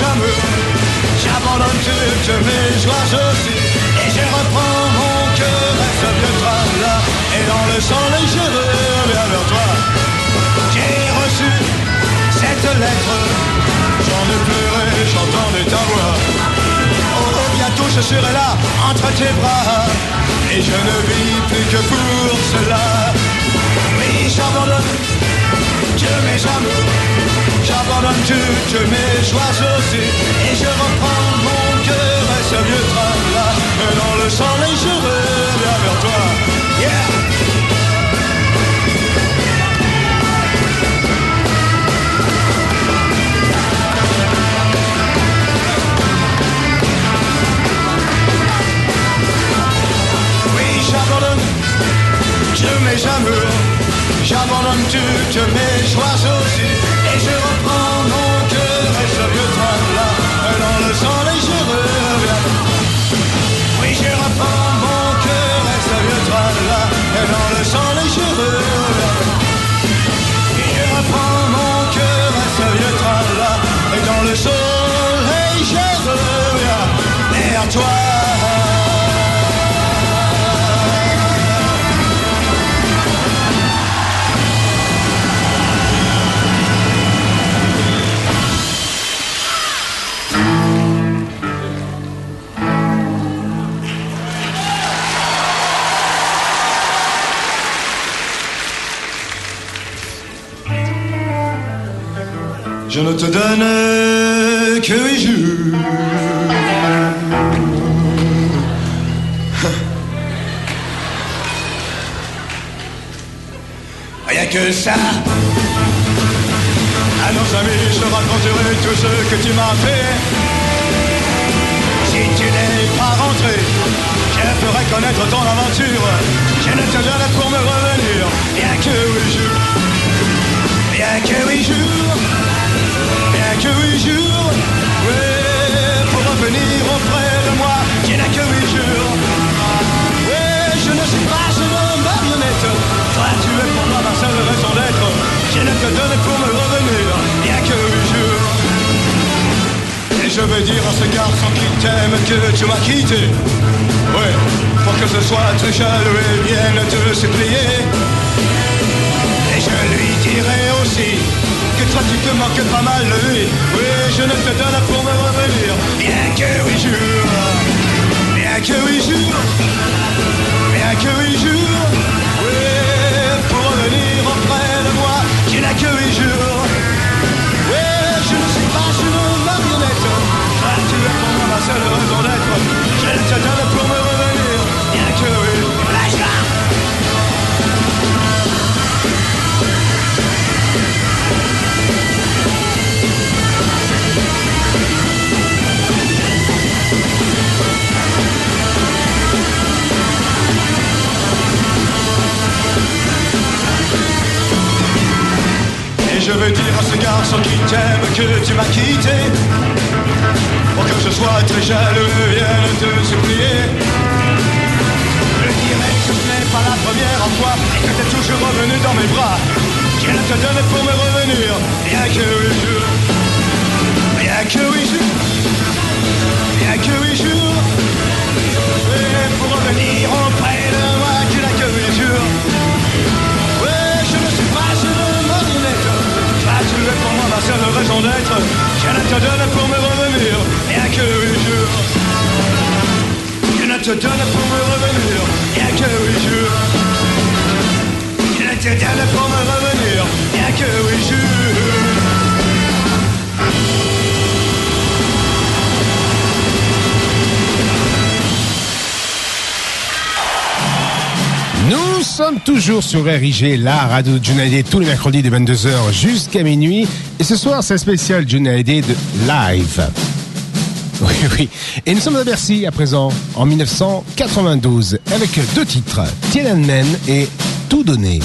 Amours. J'abandonne toutes mes joies aussi. Et je reprends mon cœur et ce vieux tram là. Et dans le soleil, je reviens vers toi. J'ai reçu cette lettre. J'en ai pleuré, j'entendais ta voix. Oh, bientôt je serai là, entre tes bras. Et je ne vis plus que pour cela. Oui, j'abandonne que mes amours. J'abandonne toutes mes joies aussi. Et je reprends mon cœur et ce vieux train là. Et dans le soleil, je reviens vers toi. Yeah! Oui, j'abandonne tous mes amours, j'abandonne toutes mes joies aussi, et je reprends me sens légereux. Et je reprends mon cœur à ce vieux tralala, et dans le soleil je veux, vers toi. Je ne te donne que huit jours. [LAUGHS] Rien que ça. À nos amis, je raconterai tout ce que tu m'as fait. Si tu n'es pas rentré, je ferai connaître ton aventure. Je ne te donne pour me revenir. Rien que huit jours. Rien que huit jours. Bien que huit jours, ouais, pour revenir auprès de moi, qui n'a que huit jours. Ouais, je ne suis pas un homme marionnette, toi tu es pour moi ma seule raison d'être, je ne te donne pour me revenir, bien que huit jours. Et je veux dire à ce garçon qui t'aime que tu m'as quitté, ouais, pour que ce soit très jaloux et eh bien te supplier. Et je lui dirai aussi que toi tu te manques pas mal de lui. Oui, je ne te donne pour me revenir. Bien que oui, jure. Bien que oui, jure. Bien que oui, jure. Oui, pour revenir auprès de moi, tu n'as que huit jours. Oui, je ne suis pas une marionnette. Toi, tu es pour moi ma seule raison d'être. Je te donne pour me revenir. Je veux dire à ce garçon qui t'aime que tu m'as quitté. Pour que je sois très jaloux, vienne te supplier. Je dirais que ce n'est pas la première en toi que t'es toujours revenu dans mes bras. Qu'elle te donne pour me revenir Bien que oui jour toujours sur RIG, la radio de Johnny tous les mercredis de 22h jusqu'à minuit. Et ce soir, c'est spécial Johnny de live. [LAUGHS] Oui, oui. Et nous sommes à Bercy à présent, en 1992, avec deux titres, Tiananmen et Tout donné.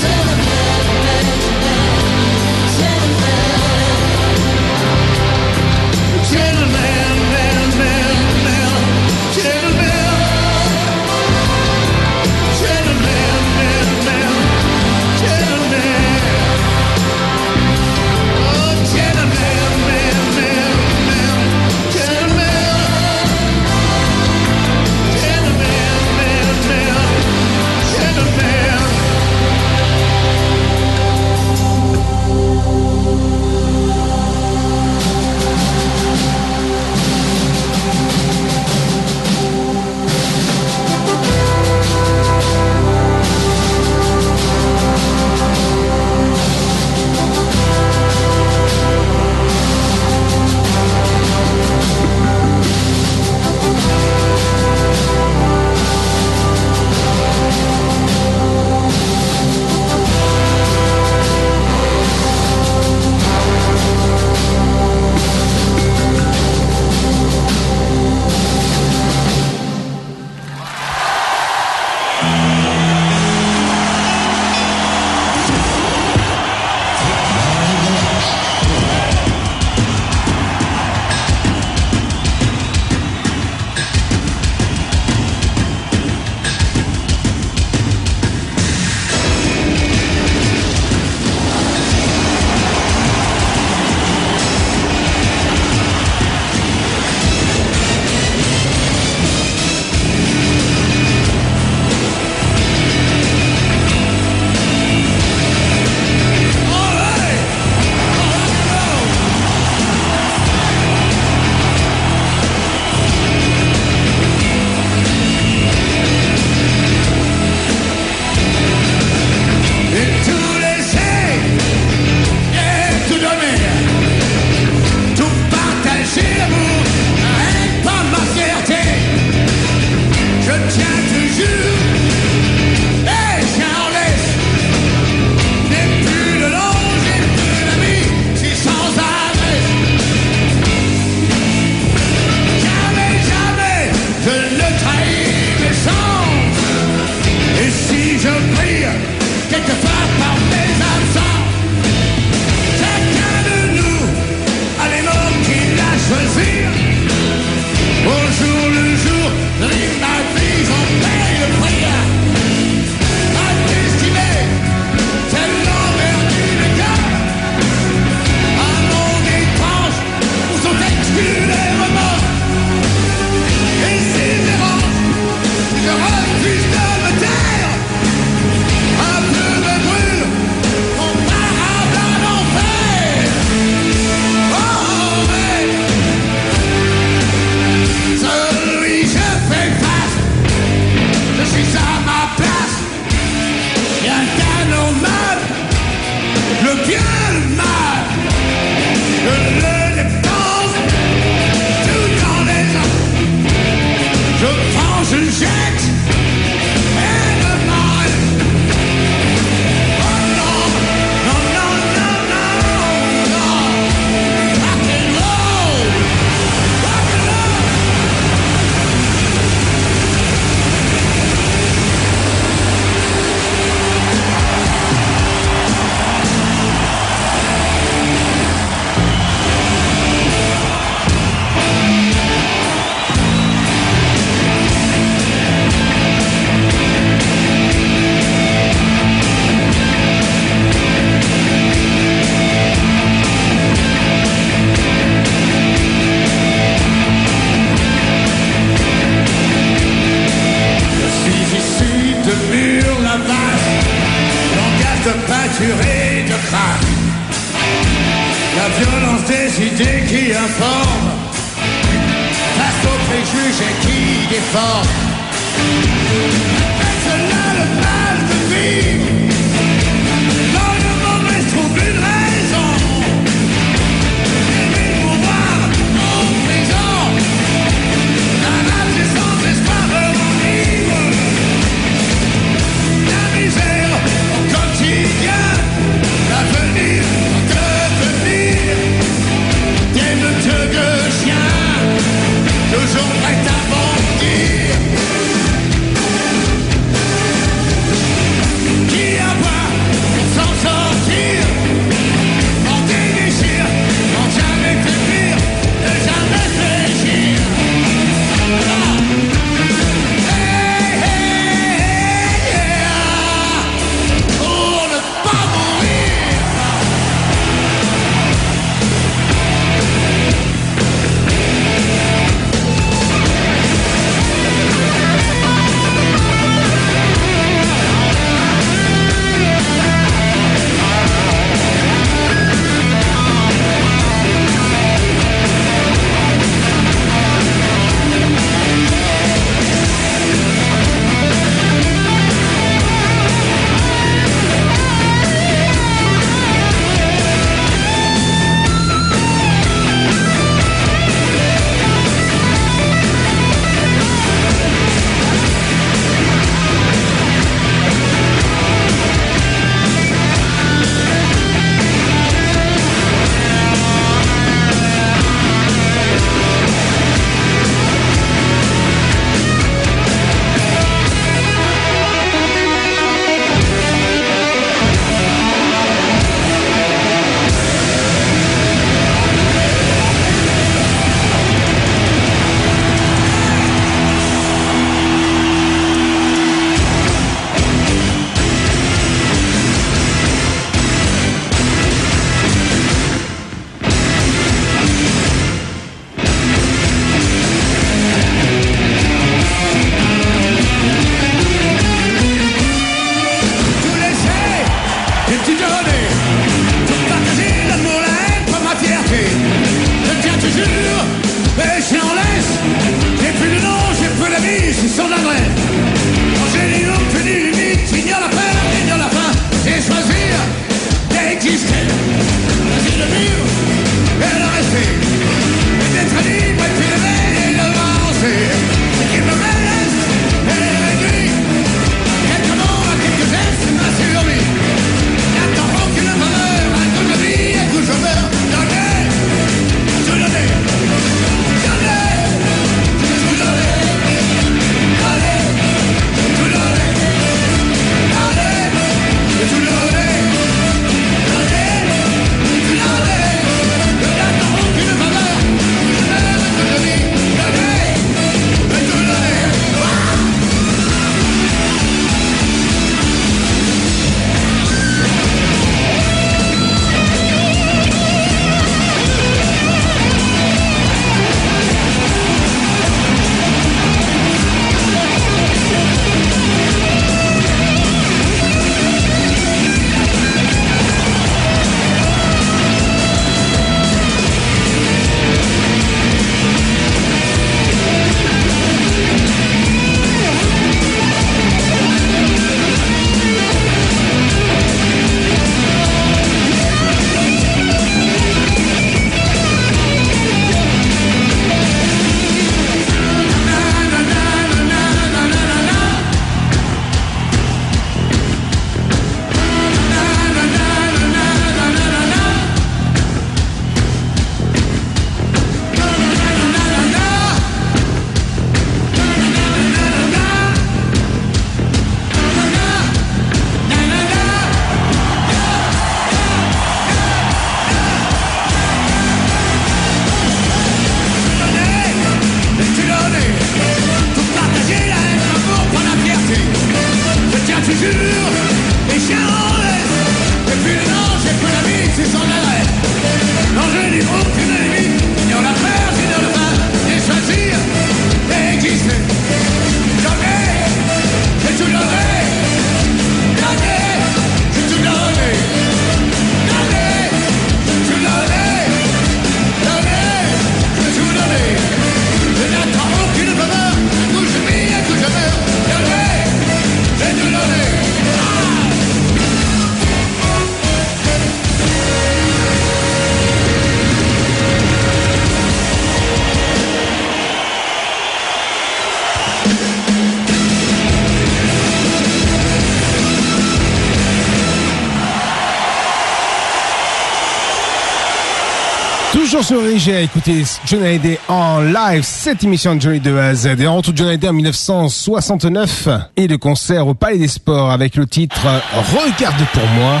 RG à écouter John Hallyday en live, cette émission de Johnny de A à Z. Et on retrouve John Hallyday en 1969 et le concert au Palais des Sports avec le titre Regarde pour moi.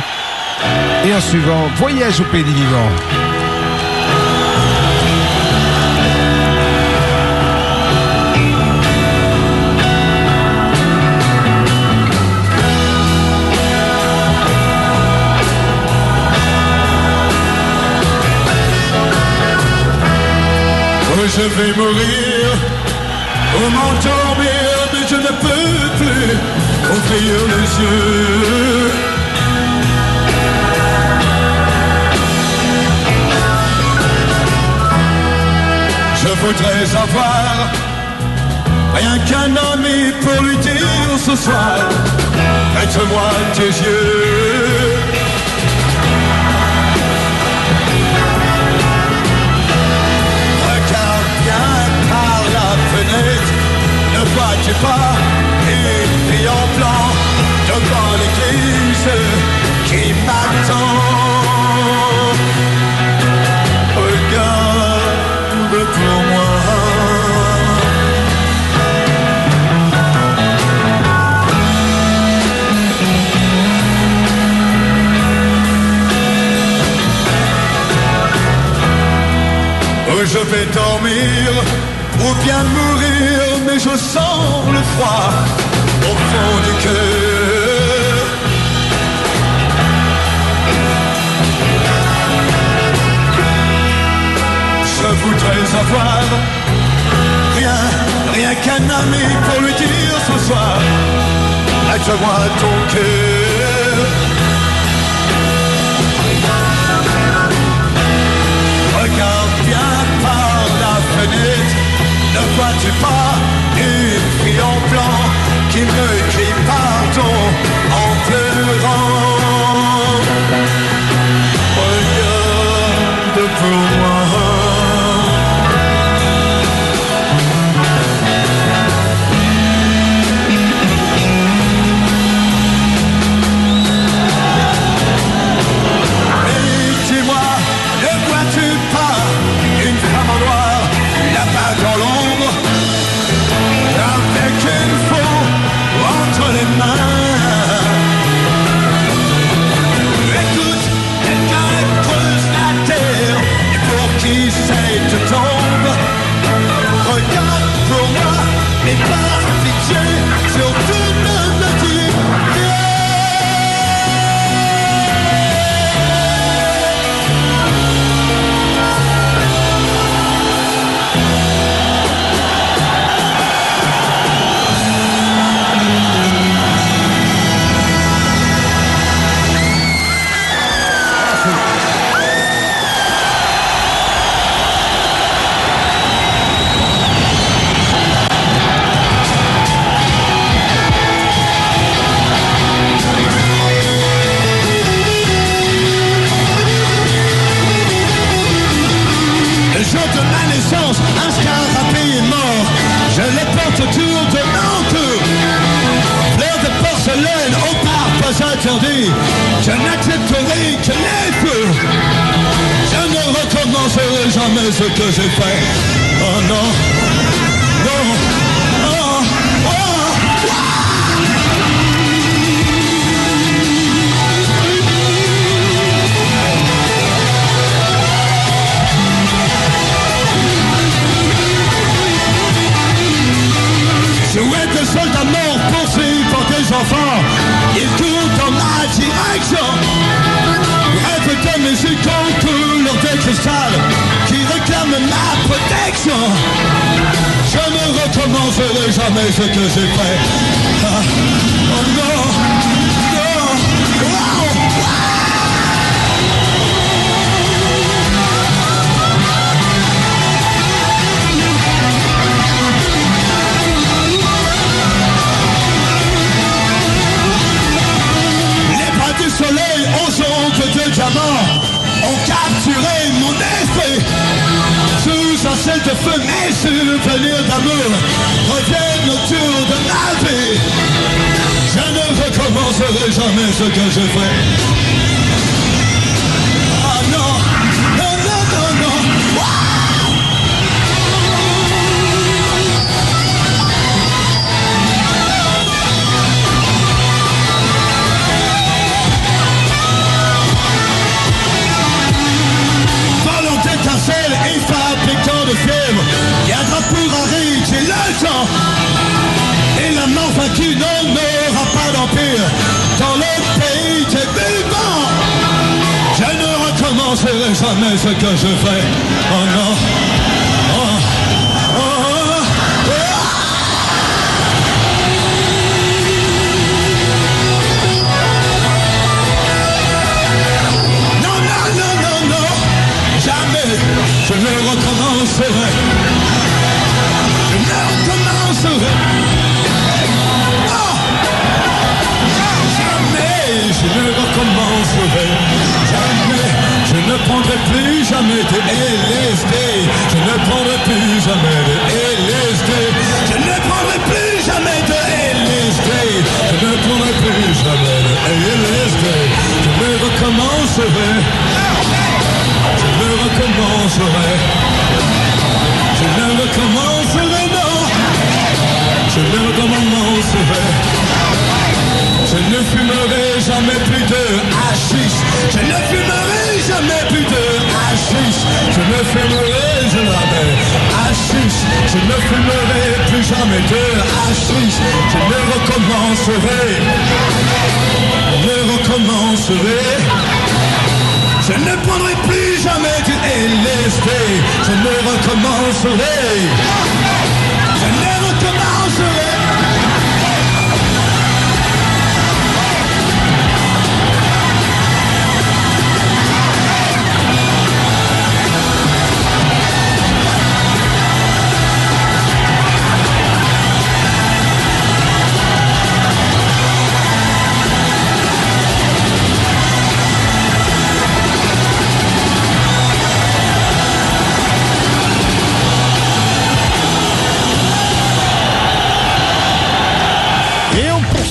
Et en suivant, Voyage au pays des vivants. Je vais mourir, oh m'endormir, mais je ne peux plus ouvrir les yeux. Je voudrais avoir rien qu'un ami pour lui dire ce soir, prête-moi tes yeux. Vois-tu pas fille en blanc devant l'église qui m'attend Regarde pour moi. Je vais dormir ou bien mourir, je sens le froid au fond du cœur. Je voudrais avoir rien, rien qu'un ami pour lui dire ce soir, lâche-moi ton cœur. Regarde bien par la fenêtre, ne vois-tu pas qui me crie pardon en pleurant Regarde pour moi.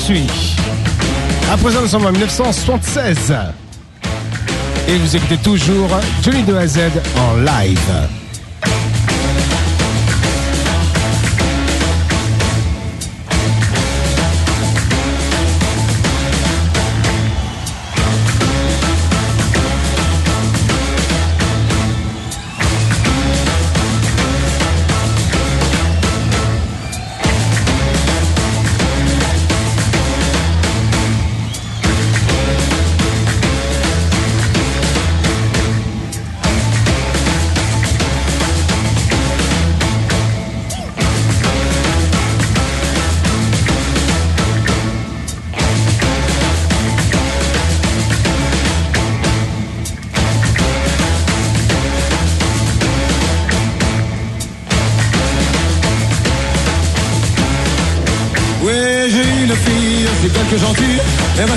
Poursuit. À présent, nous sommes en 1976. Et vous écoutez toujours Johnny de A à Z en live.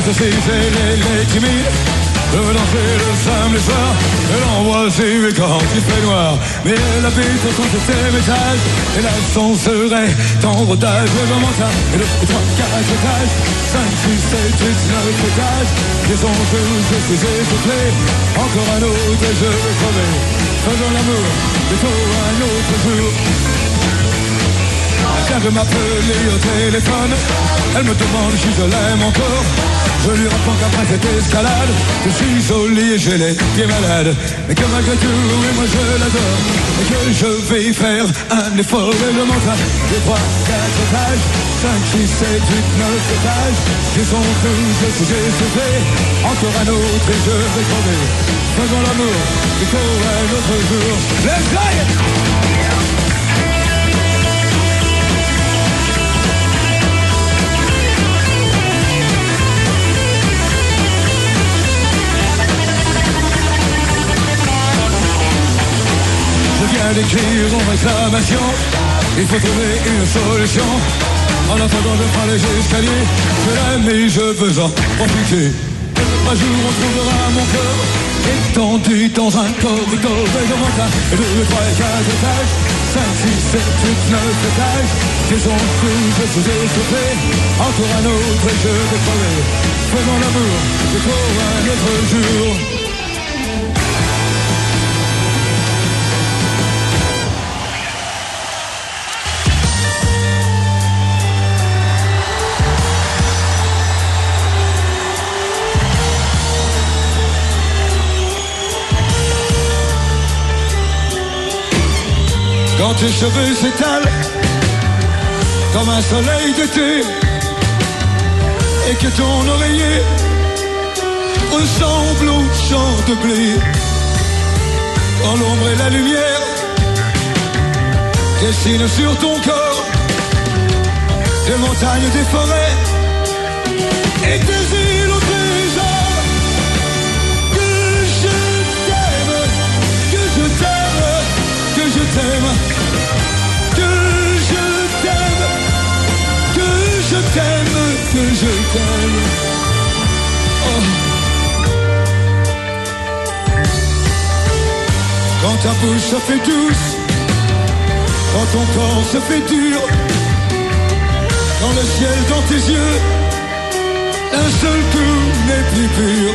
Et ceci, c'est les, timides. Je veux danser le samedi soir, et l'embrasser quand il noir. Mais elle habite au 37 étage, et l'ascenseur est tendre d'âge. Le moment ça, et le 3, 4 étages, 5, 6, 7, 8, 9 étages. Son je suis essoufflé, encore un autre et je. Faisons l'amour, un autre jour. Elle me demande si je l'aime encore. Je lui réponds qu'après cette escalade Je suis au lit et j'ai les pieds malades Mais que malgré tout, oui moi je l'adore. Et que je vais faire un effort Et le mental J'ai trois, quatre étages 5, 6, 7, 8, 9 étages J'ai son tout, je suis essoufflé Encore un autre et je vais crever. Faisons l'amour, il faut un autre jour. Let's go Je viens d'écrire une réclamation. Il faut trouver une solution. En attendant je prends les escaliers Je l'aime et je veux en profiter Un jour on trouvera mon cœur Étendu dans un corridor Et je monte à 2, 3, 4 étages 5, 6, 7, 8, 9 étages coup, je suis essoufflé Encore un autre et je vais crever Faisons l'amour, c'est pour un autre jour Quand tes cheveux s'étalent comme un soleil d'été et que ton oreiller ressemble au champ de blé quand l'ombre et la lumière dessinent sur ton corps des montagnes, des forêts et des îles ta bouche se fait douce, quand ton corps se fait dur, quand le ciel dans tes yeux, un seul coup n'est plus pur.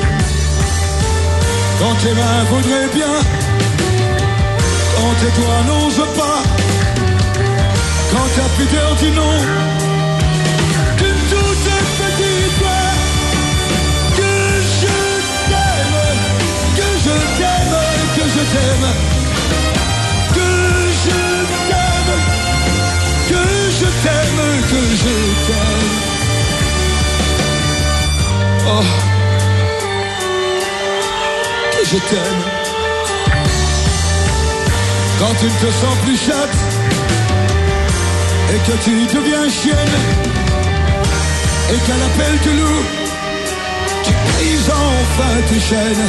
Quand tes mains voudraient bien, quand tes doigts n'osent pas, quand ta pudeur dit non, d'une toute petite voix, que je t'aime, que je t'aime, que je t'aime, que je t'aime. Oh, que je t'aime. Quand tu ne te sens plus chatte et que tu deviens chienne et qu'à l'appel du loup, tu brises enfin tes chaînes.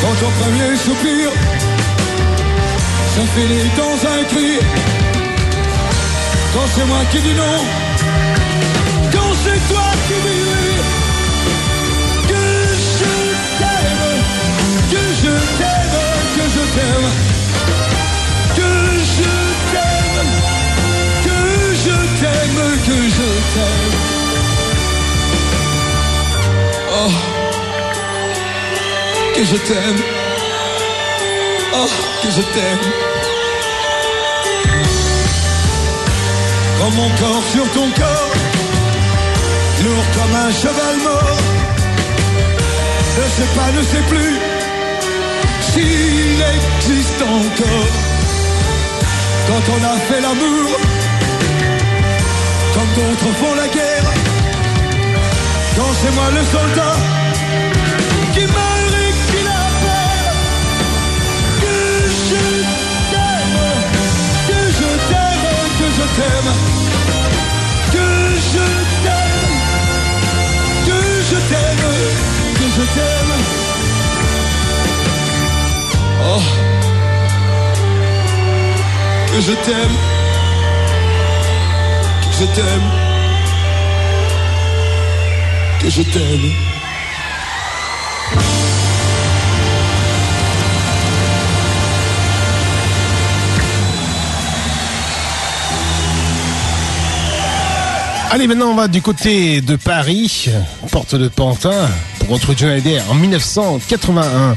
Quand ton premier soupir s'infinit dans un cri, quand c'est moi qui dis non, quand c'est toi qui dis oui, que je t'aime, que je t'aime, que je t'aime, que je t'aime, que je t'aime, que je t'aime. Oh, que je t'aime. Oh, que je t'aime. Quand mon corps sur ton corps, lourd comme un cheval mort, ne sait pas, ne sait plus s'il existe encore. Quand on a fait l'amour, comme d'autres font la guerre, quand c'est moi le soldat t'aime, que je t'aime, que je t'aime, que je t'aime. Oh, que je t'aime, que je t'aime, que je t'aime. Allez, maintenant on va du côté de Paris, porte de Pantin, pour retrouver John Hallyday en 1981.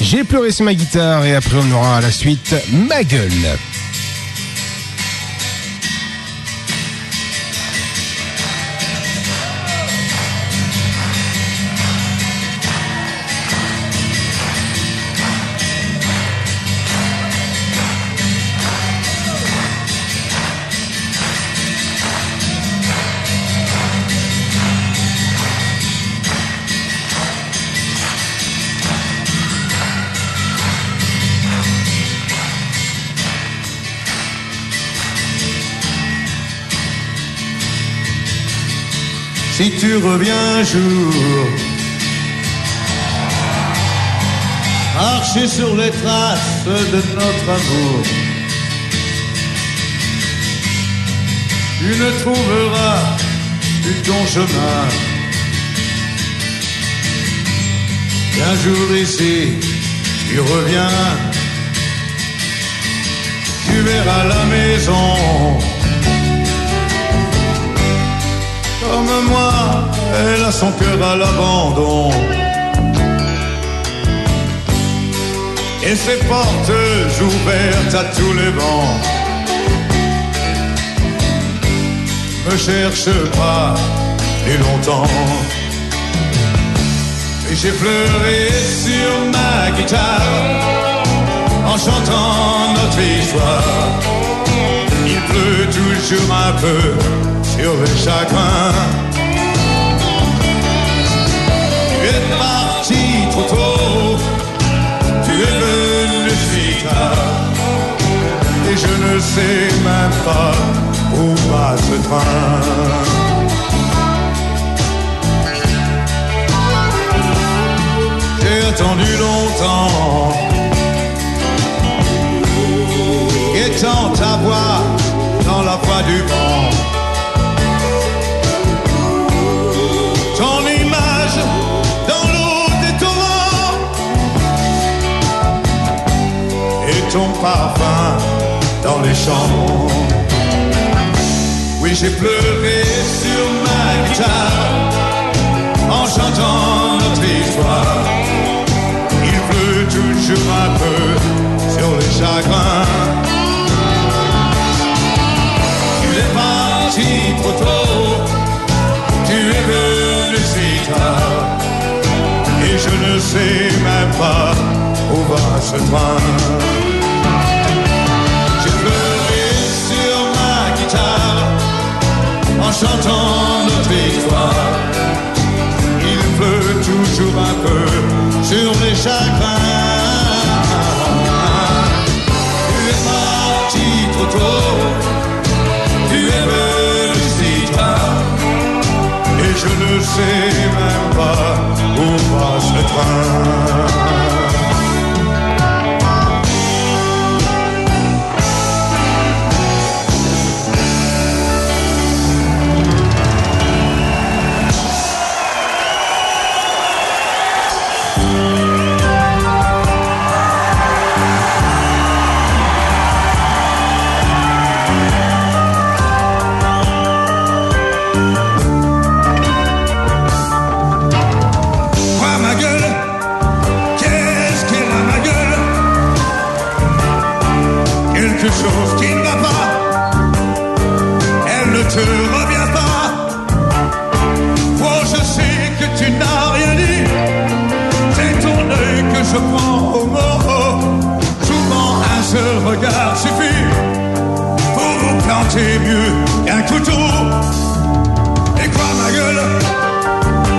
J'ai pleuré sur ma guitare et après on aura à la suite ma gueule. Reviens un jour, marcher sur les traces de notre amour, tu ne trouveras plus ton chemin. Un jour ici, tu reviens, tu verras la maison. Moi, elle a son cœur à l'abandon. Et ses portes ouvertes à tous les vents. Me cherche pas plus longtemps. Et j'ai pleuré sur ma guitare en chantant notre histoire. Il pleut toujours un peu sur le chagrin. Tu es parti trop tôt, tu es venu si tard, et je ne sais même pas où va ce train. J'ai attendu longtemps. Guettant ta voix dans la voix du vent. Ton parfum dans les champs. Oui, j'ai pleuré sur ma guitare en chantant notre histoire. Il pleut toujours un peu sur les chagrins. Tu es parti trop tôt, tu es venu si tard. Et je ne sais même pas où va ce train. En chantant notre histoire. Il pleut toujours un peu sur les chagrins. Tu es parti trop tôt, tu es venu si tard. Et je ne sais même pas où va ce train. Chose qui ne va pas Elle ne te revient pas. Oh je sais que tu n'as rien dit. C'est ton œil que je prends au mot Souvent un seul regard suffit Pour vous planter mieux qu'un couteau. Et quoi ma gueule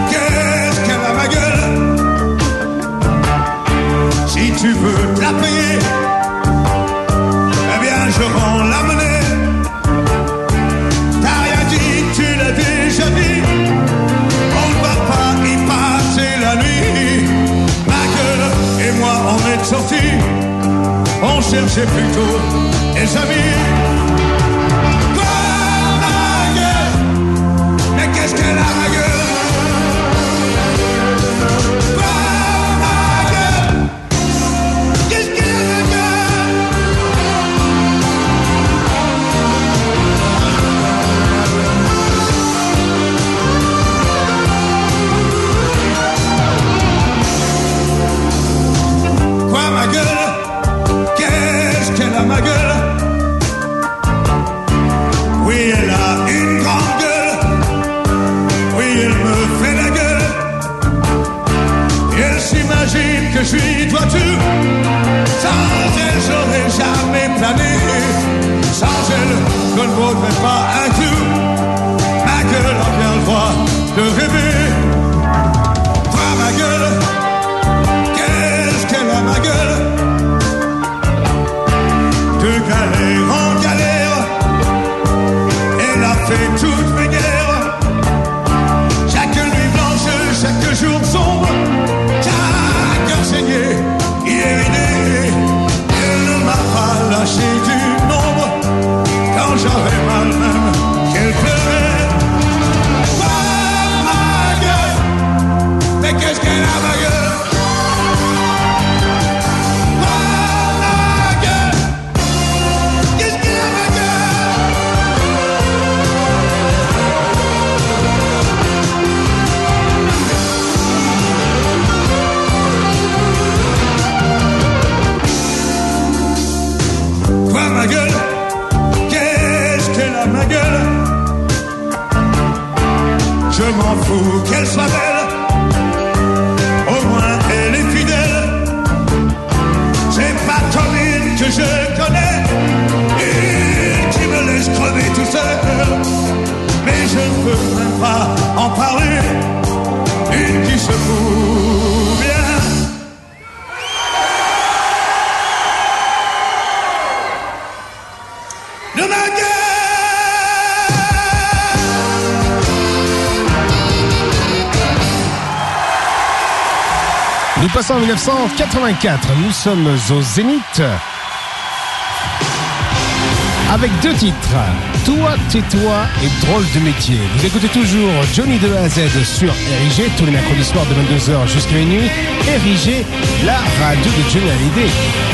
Qu'est-ce qu'elle a ma gueule? Si tu veux la payer Cherchait plutôt des amis je ne vaudrais pas 1984. Nous sommes au Zénith. Avec deux titres. Toi, tais-toi et drôle de métier. Vous écoutez toujours Johnny de A à Z sur RIG tous les mercredis soirs de 22h jusqu'à minuit. RIG, la radio de Johnny Hallyday.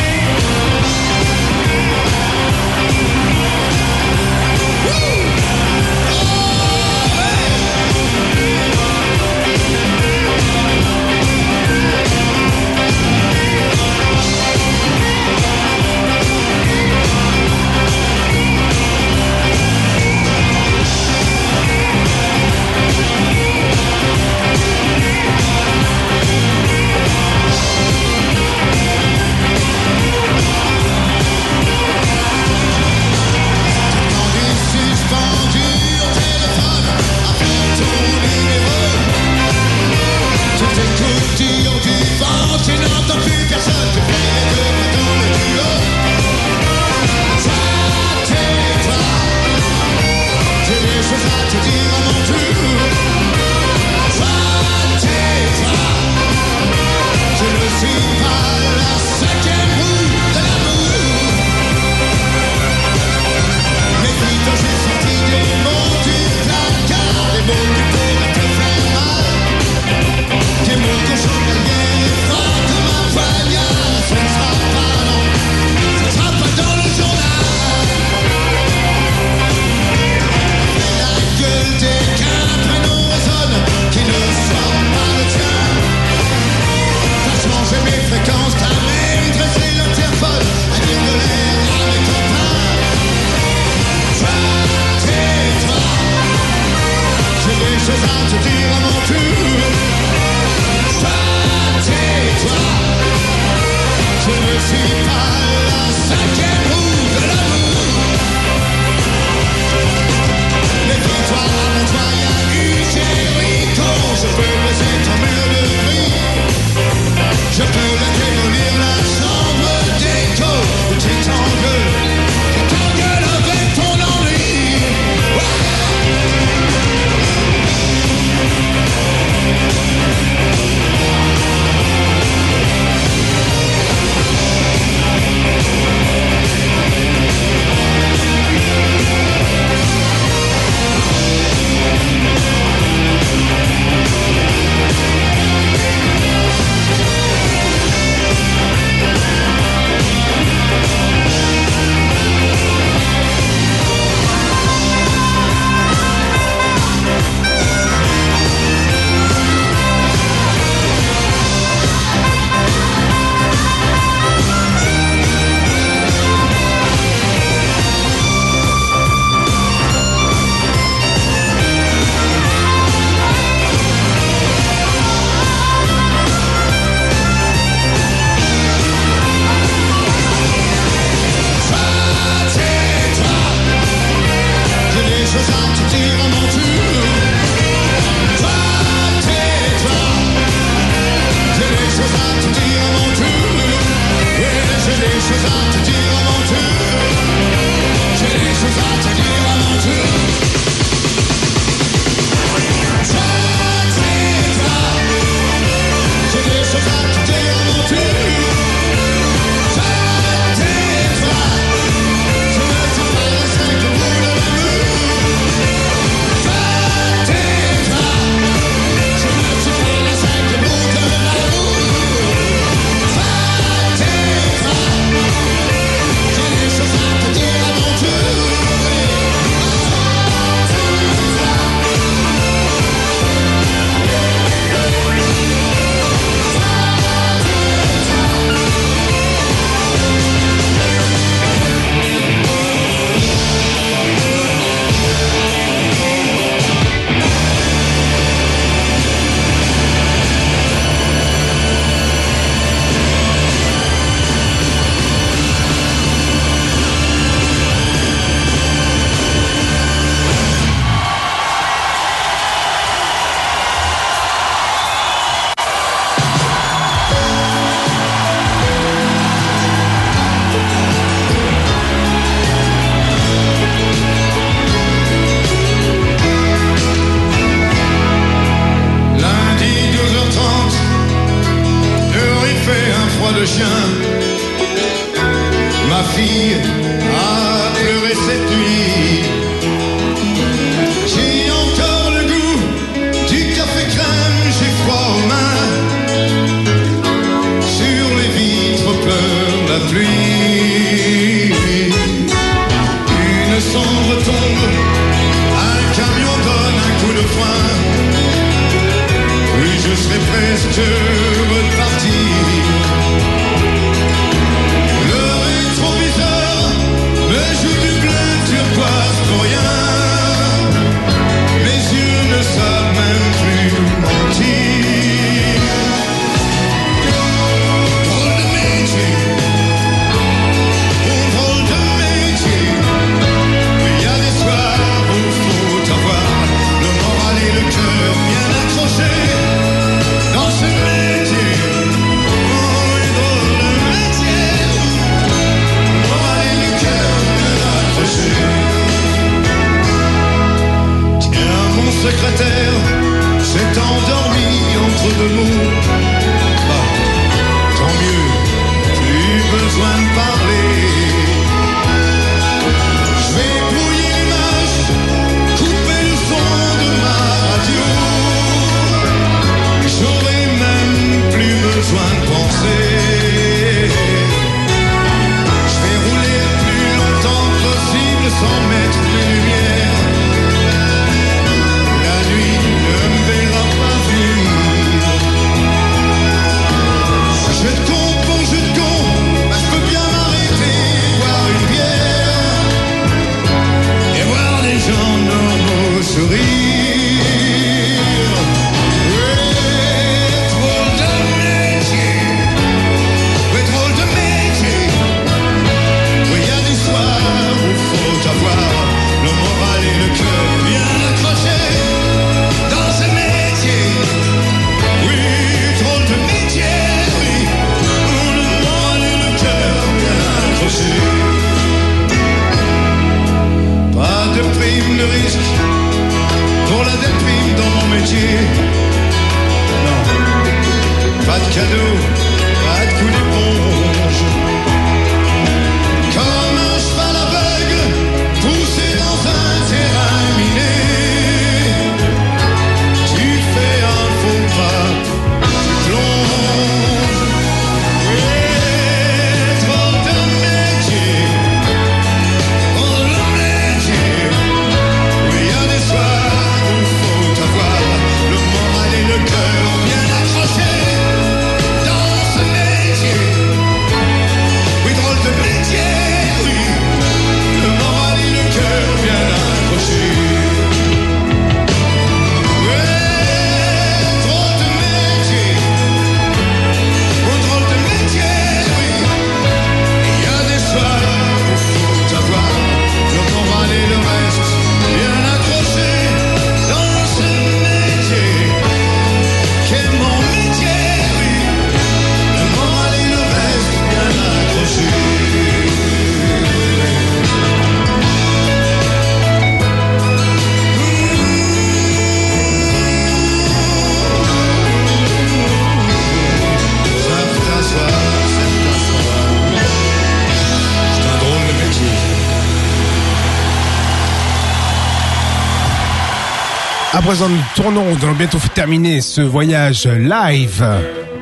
terminer ce voyage live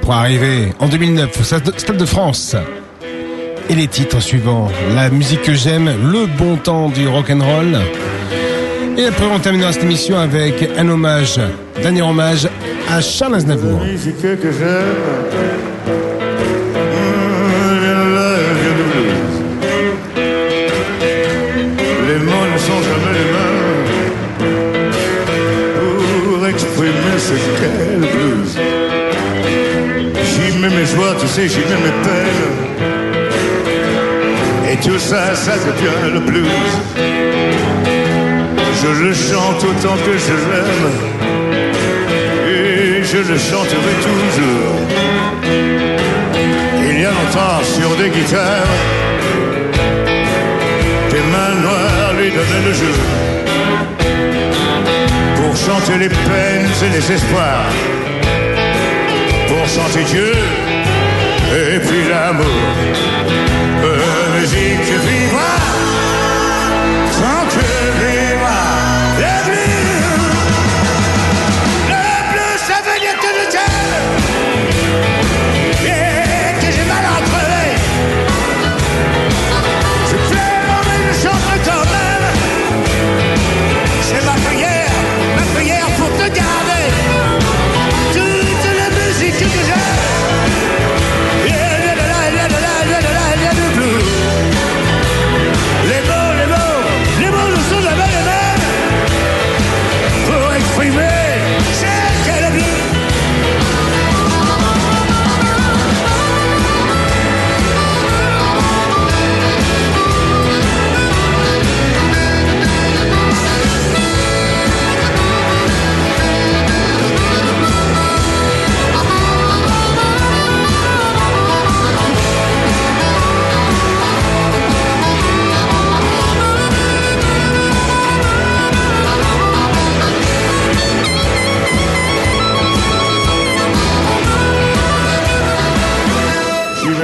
pour arriver en 2009 au Stade de France. Et les titres suivants, la musique que j'aime, le bon temps du rock and roll. Et après on terminera cette émission avec un hommage, dernier hommage à Charles Aznavour. si je ne me perds. Et tout ça, ça devient le blues. Je le chante autant que je l'aime. Et je le chanterai toujours. Il y a longtemps sur des guitares, tes mains noires lui donnaient le jeu. Pour chanter les peines et les espoirs. Pour chanter Dieu et puis l'amour. La musique vivra,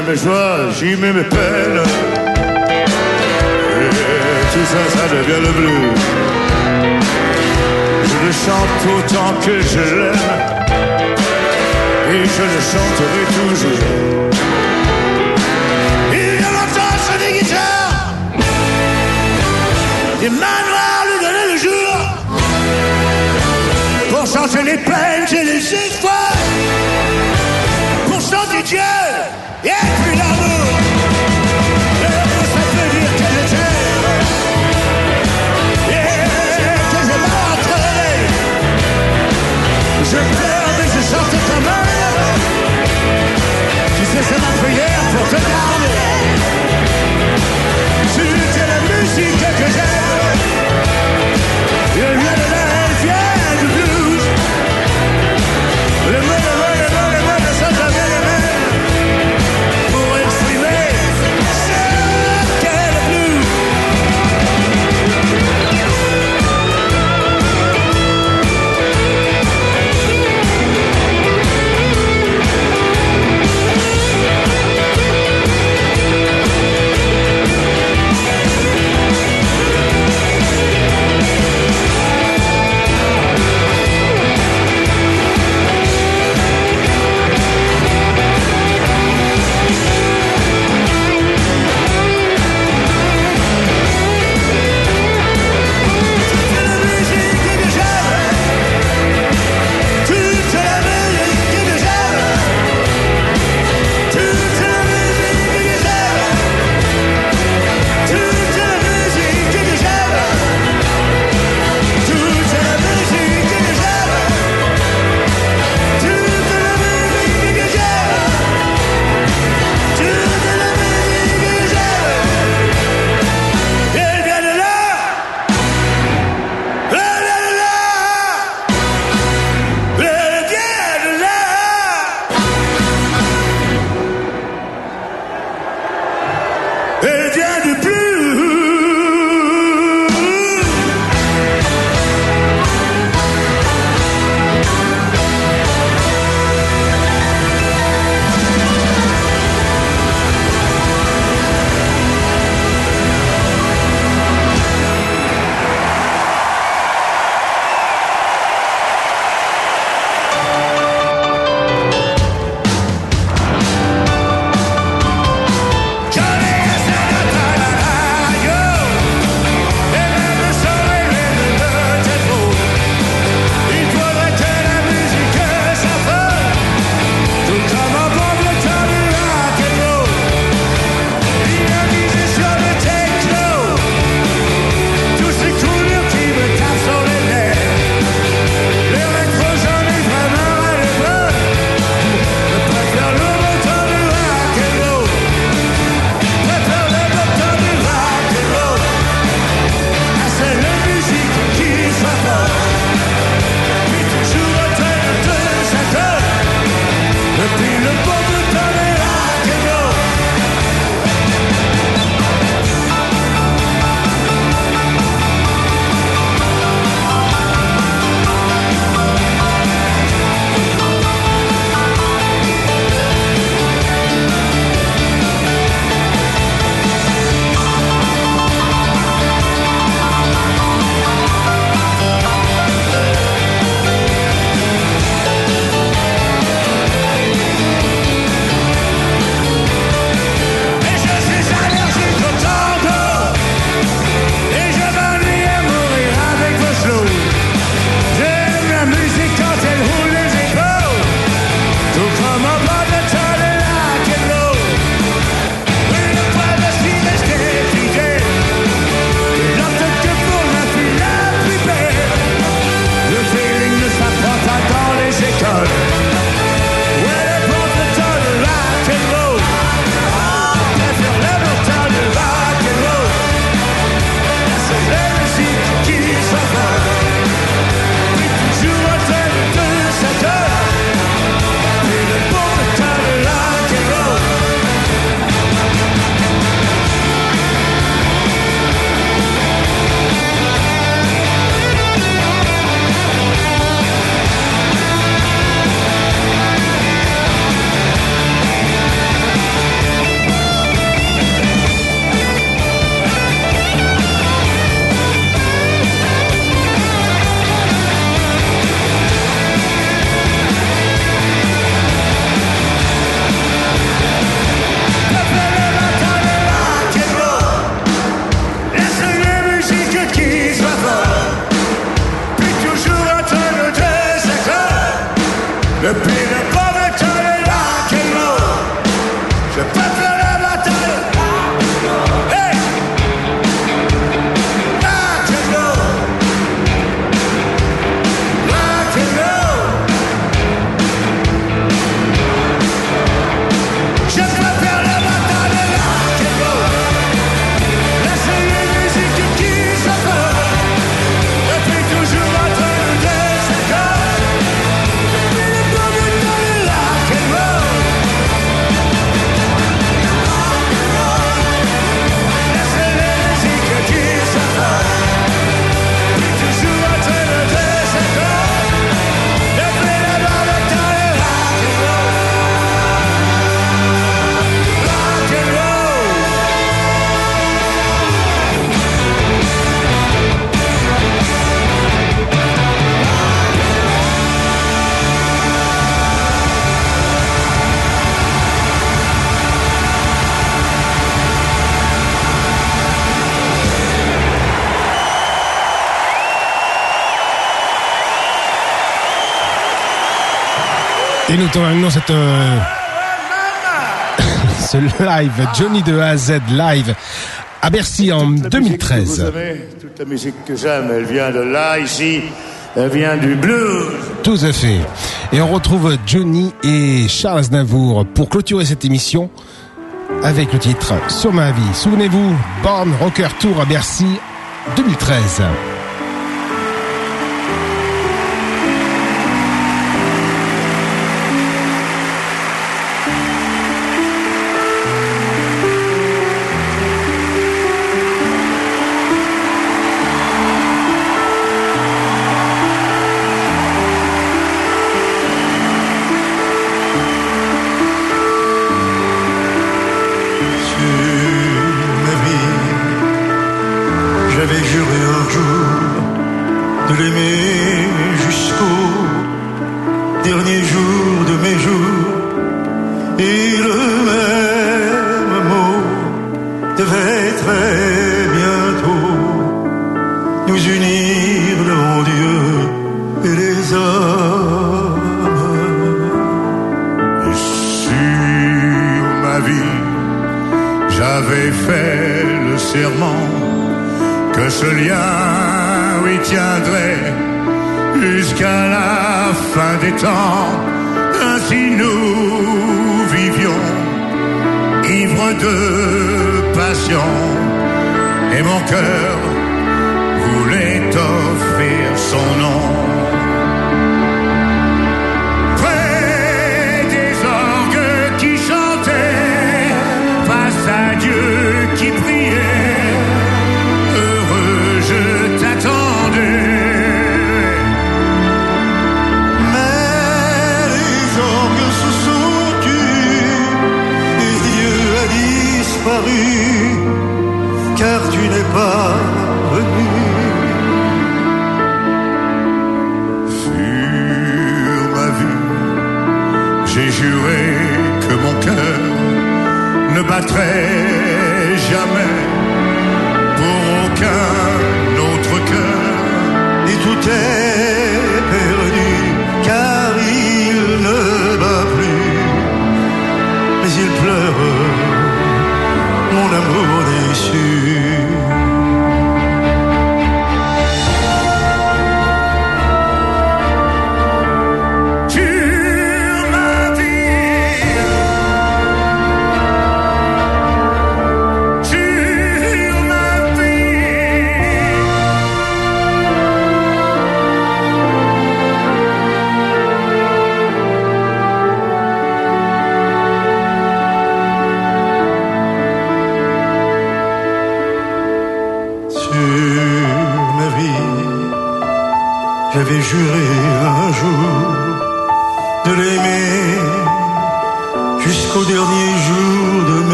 mets mes joies, j'y mets mes peines. Et tout ça, ça devient le blues. Je le chante autant que je l'aime. Et je le chanterai toujours. Il y a longtemps sur des guitares. Des manoirs lui donnaient le jour. Pour chanter les peines et les espoirs pour chanter Dieu c'est ma prière pour te garder. Tu es la musique que j'aime. Et nous terminons cette, euh, [LAUGHS] ce live, Johnny de A à Z live à Bercy en Toute la musique que 2013. vous toute la musique que j'aime, elle vient de là, ici, elle vient du blues. Tout à fait. Et on retrouve Johnny et Charles Navour pour clôturer cette émission avec le titre Sur ma vie. Souvenez-vous, Born Rocker Tour à Bercy 2013.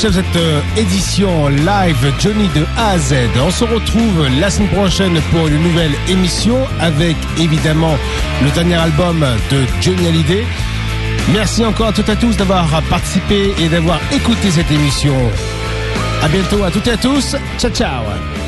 S'achève cette euh, édition live Johnny de A à Z. On se retrouve la semaine prochaine pour une nouvelle émission avec évidemment le dernier album de Johnny Hallyday. Merci encore à toutes et à tous d'avoir participé et d'avoir écouté cette émission. À bientôt à toutes et à tous. Ciao ciao.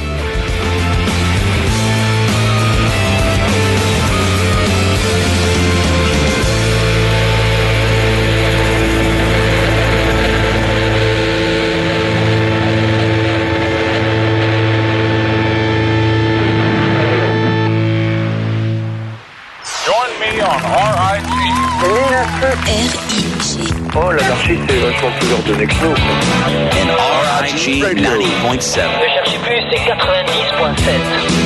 R-I-G. Oh, l'anarchie, c'est vachement plus ordonné que nous. And RIG 90.7. Ne cherchez plus, c'est 90.7.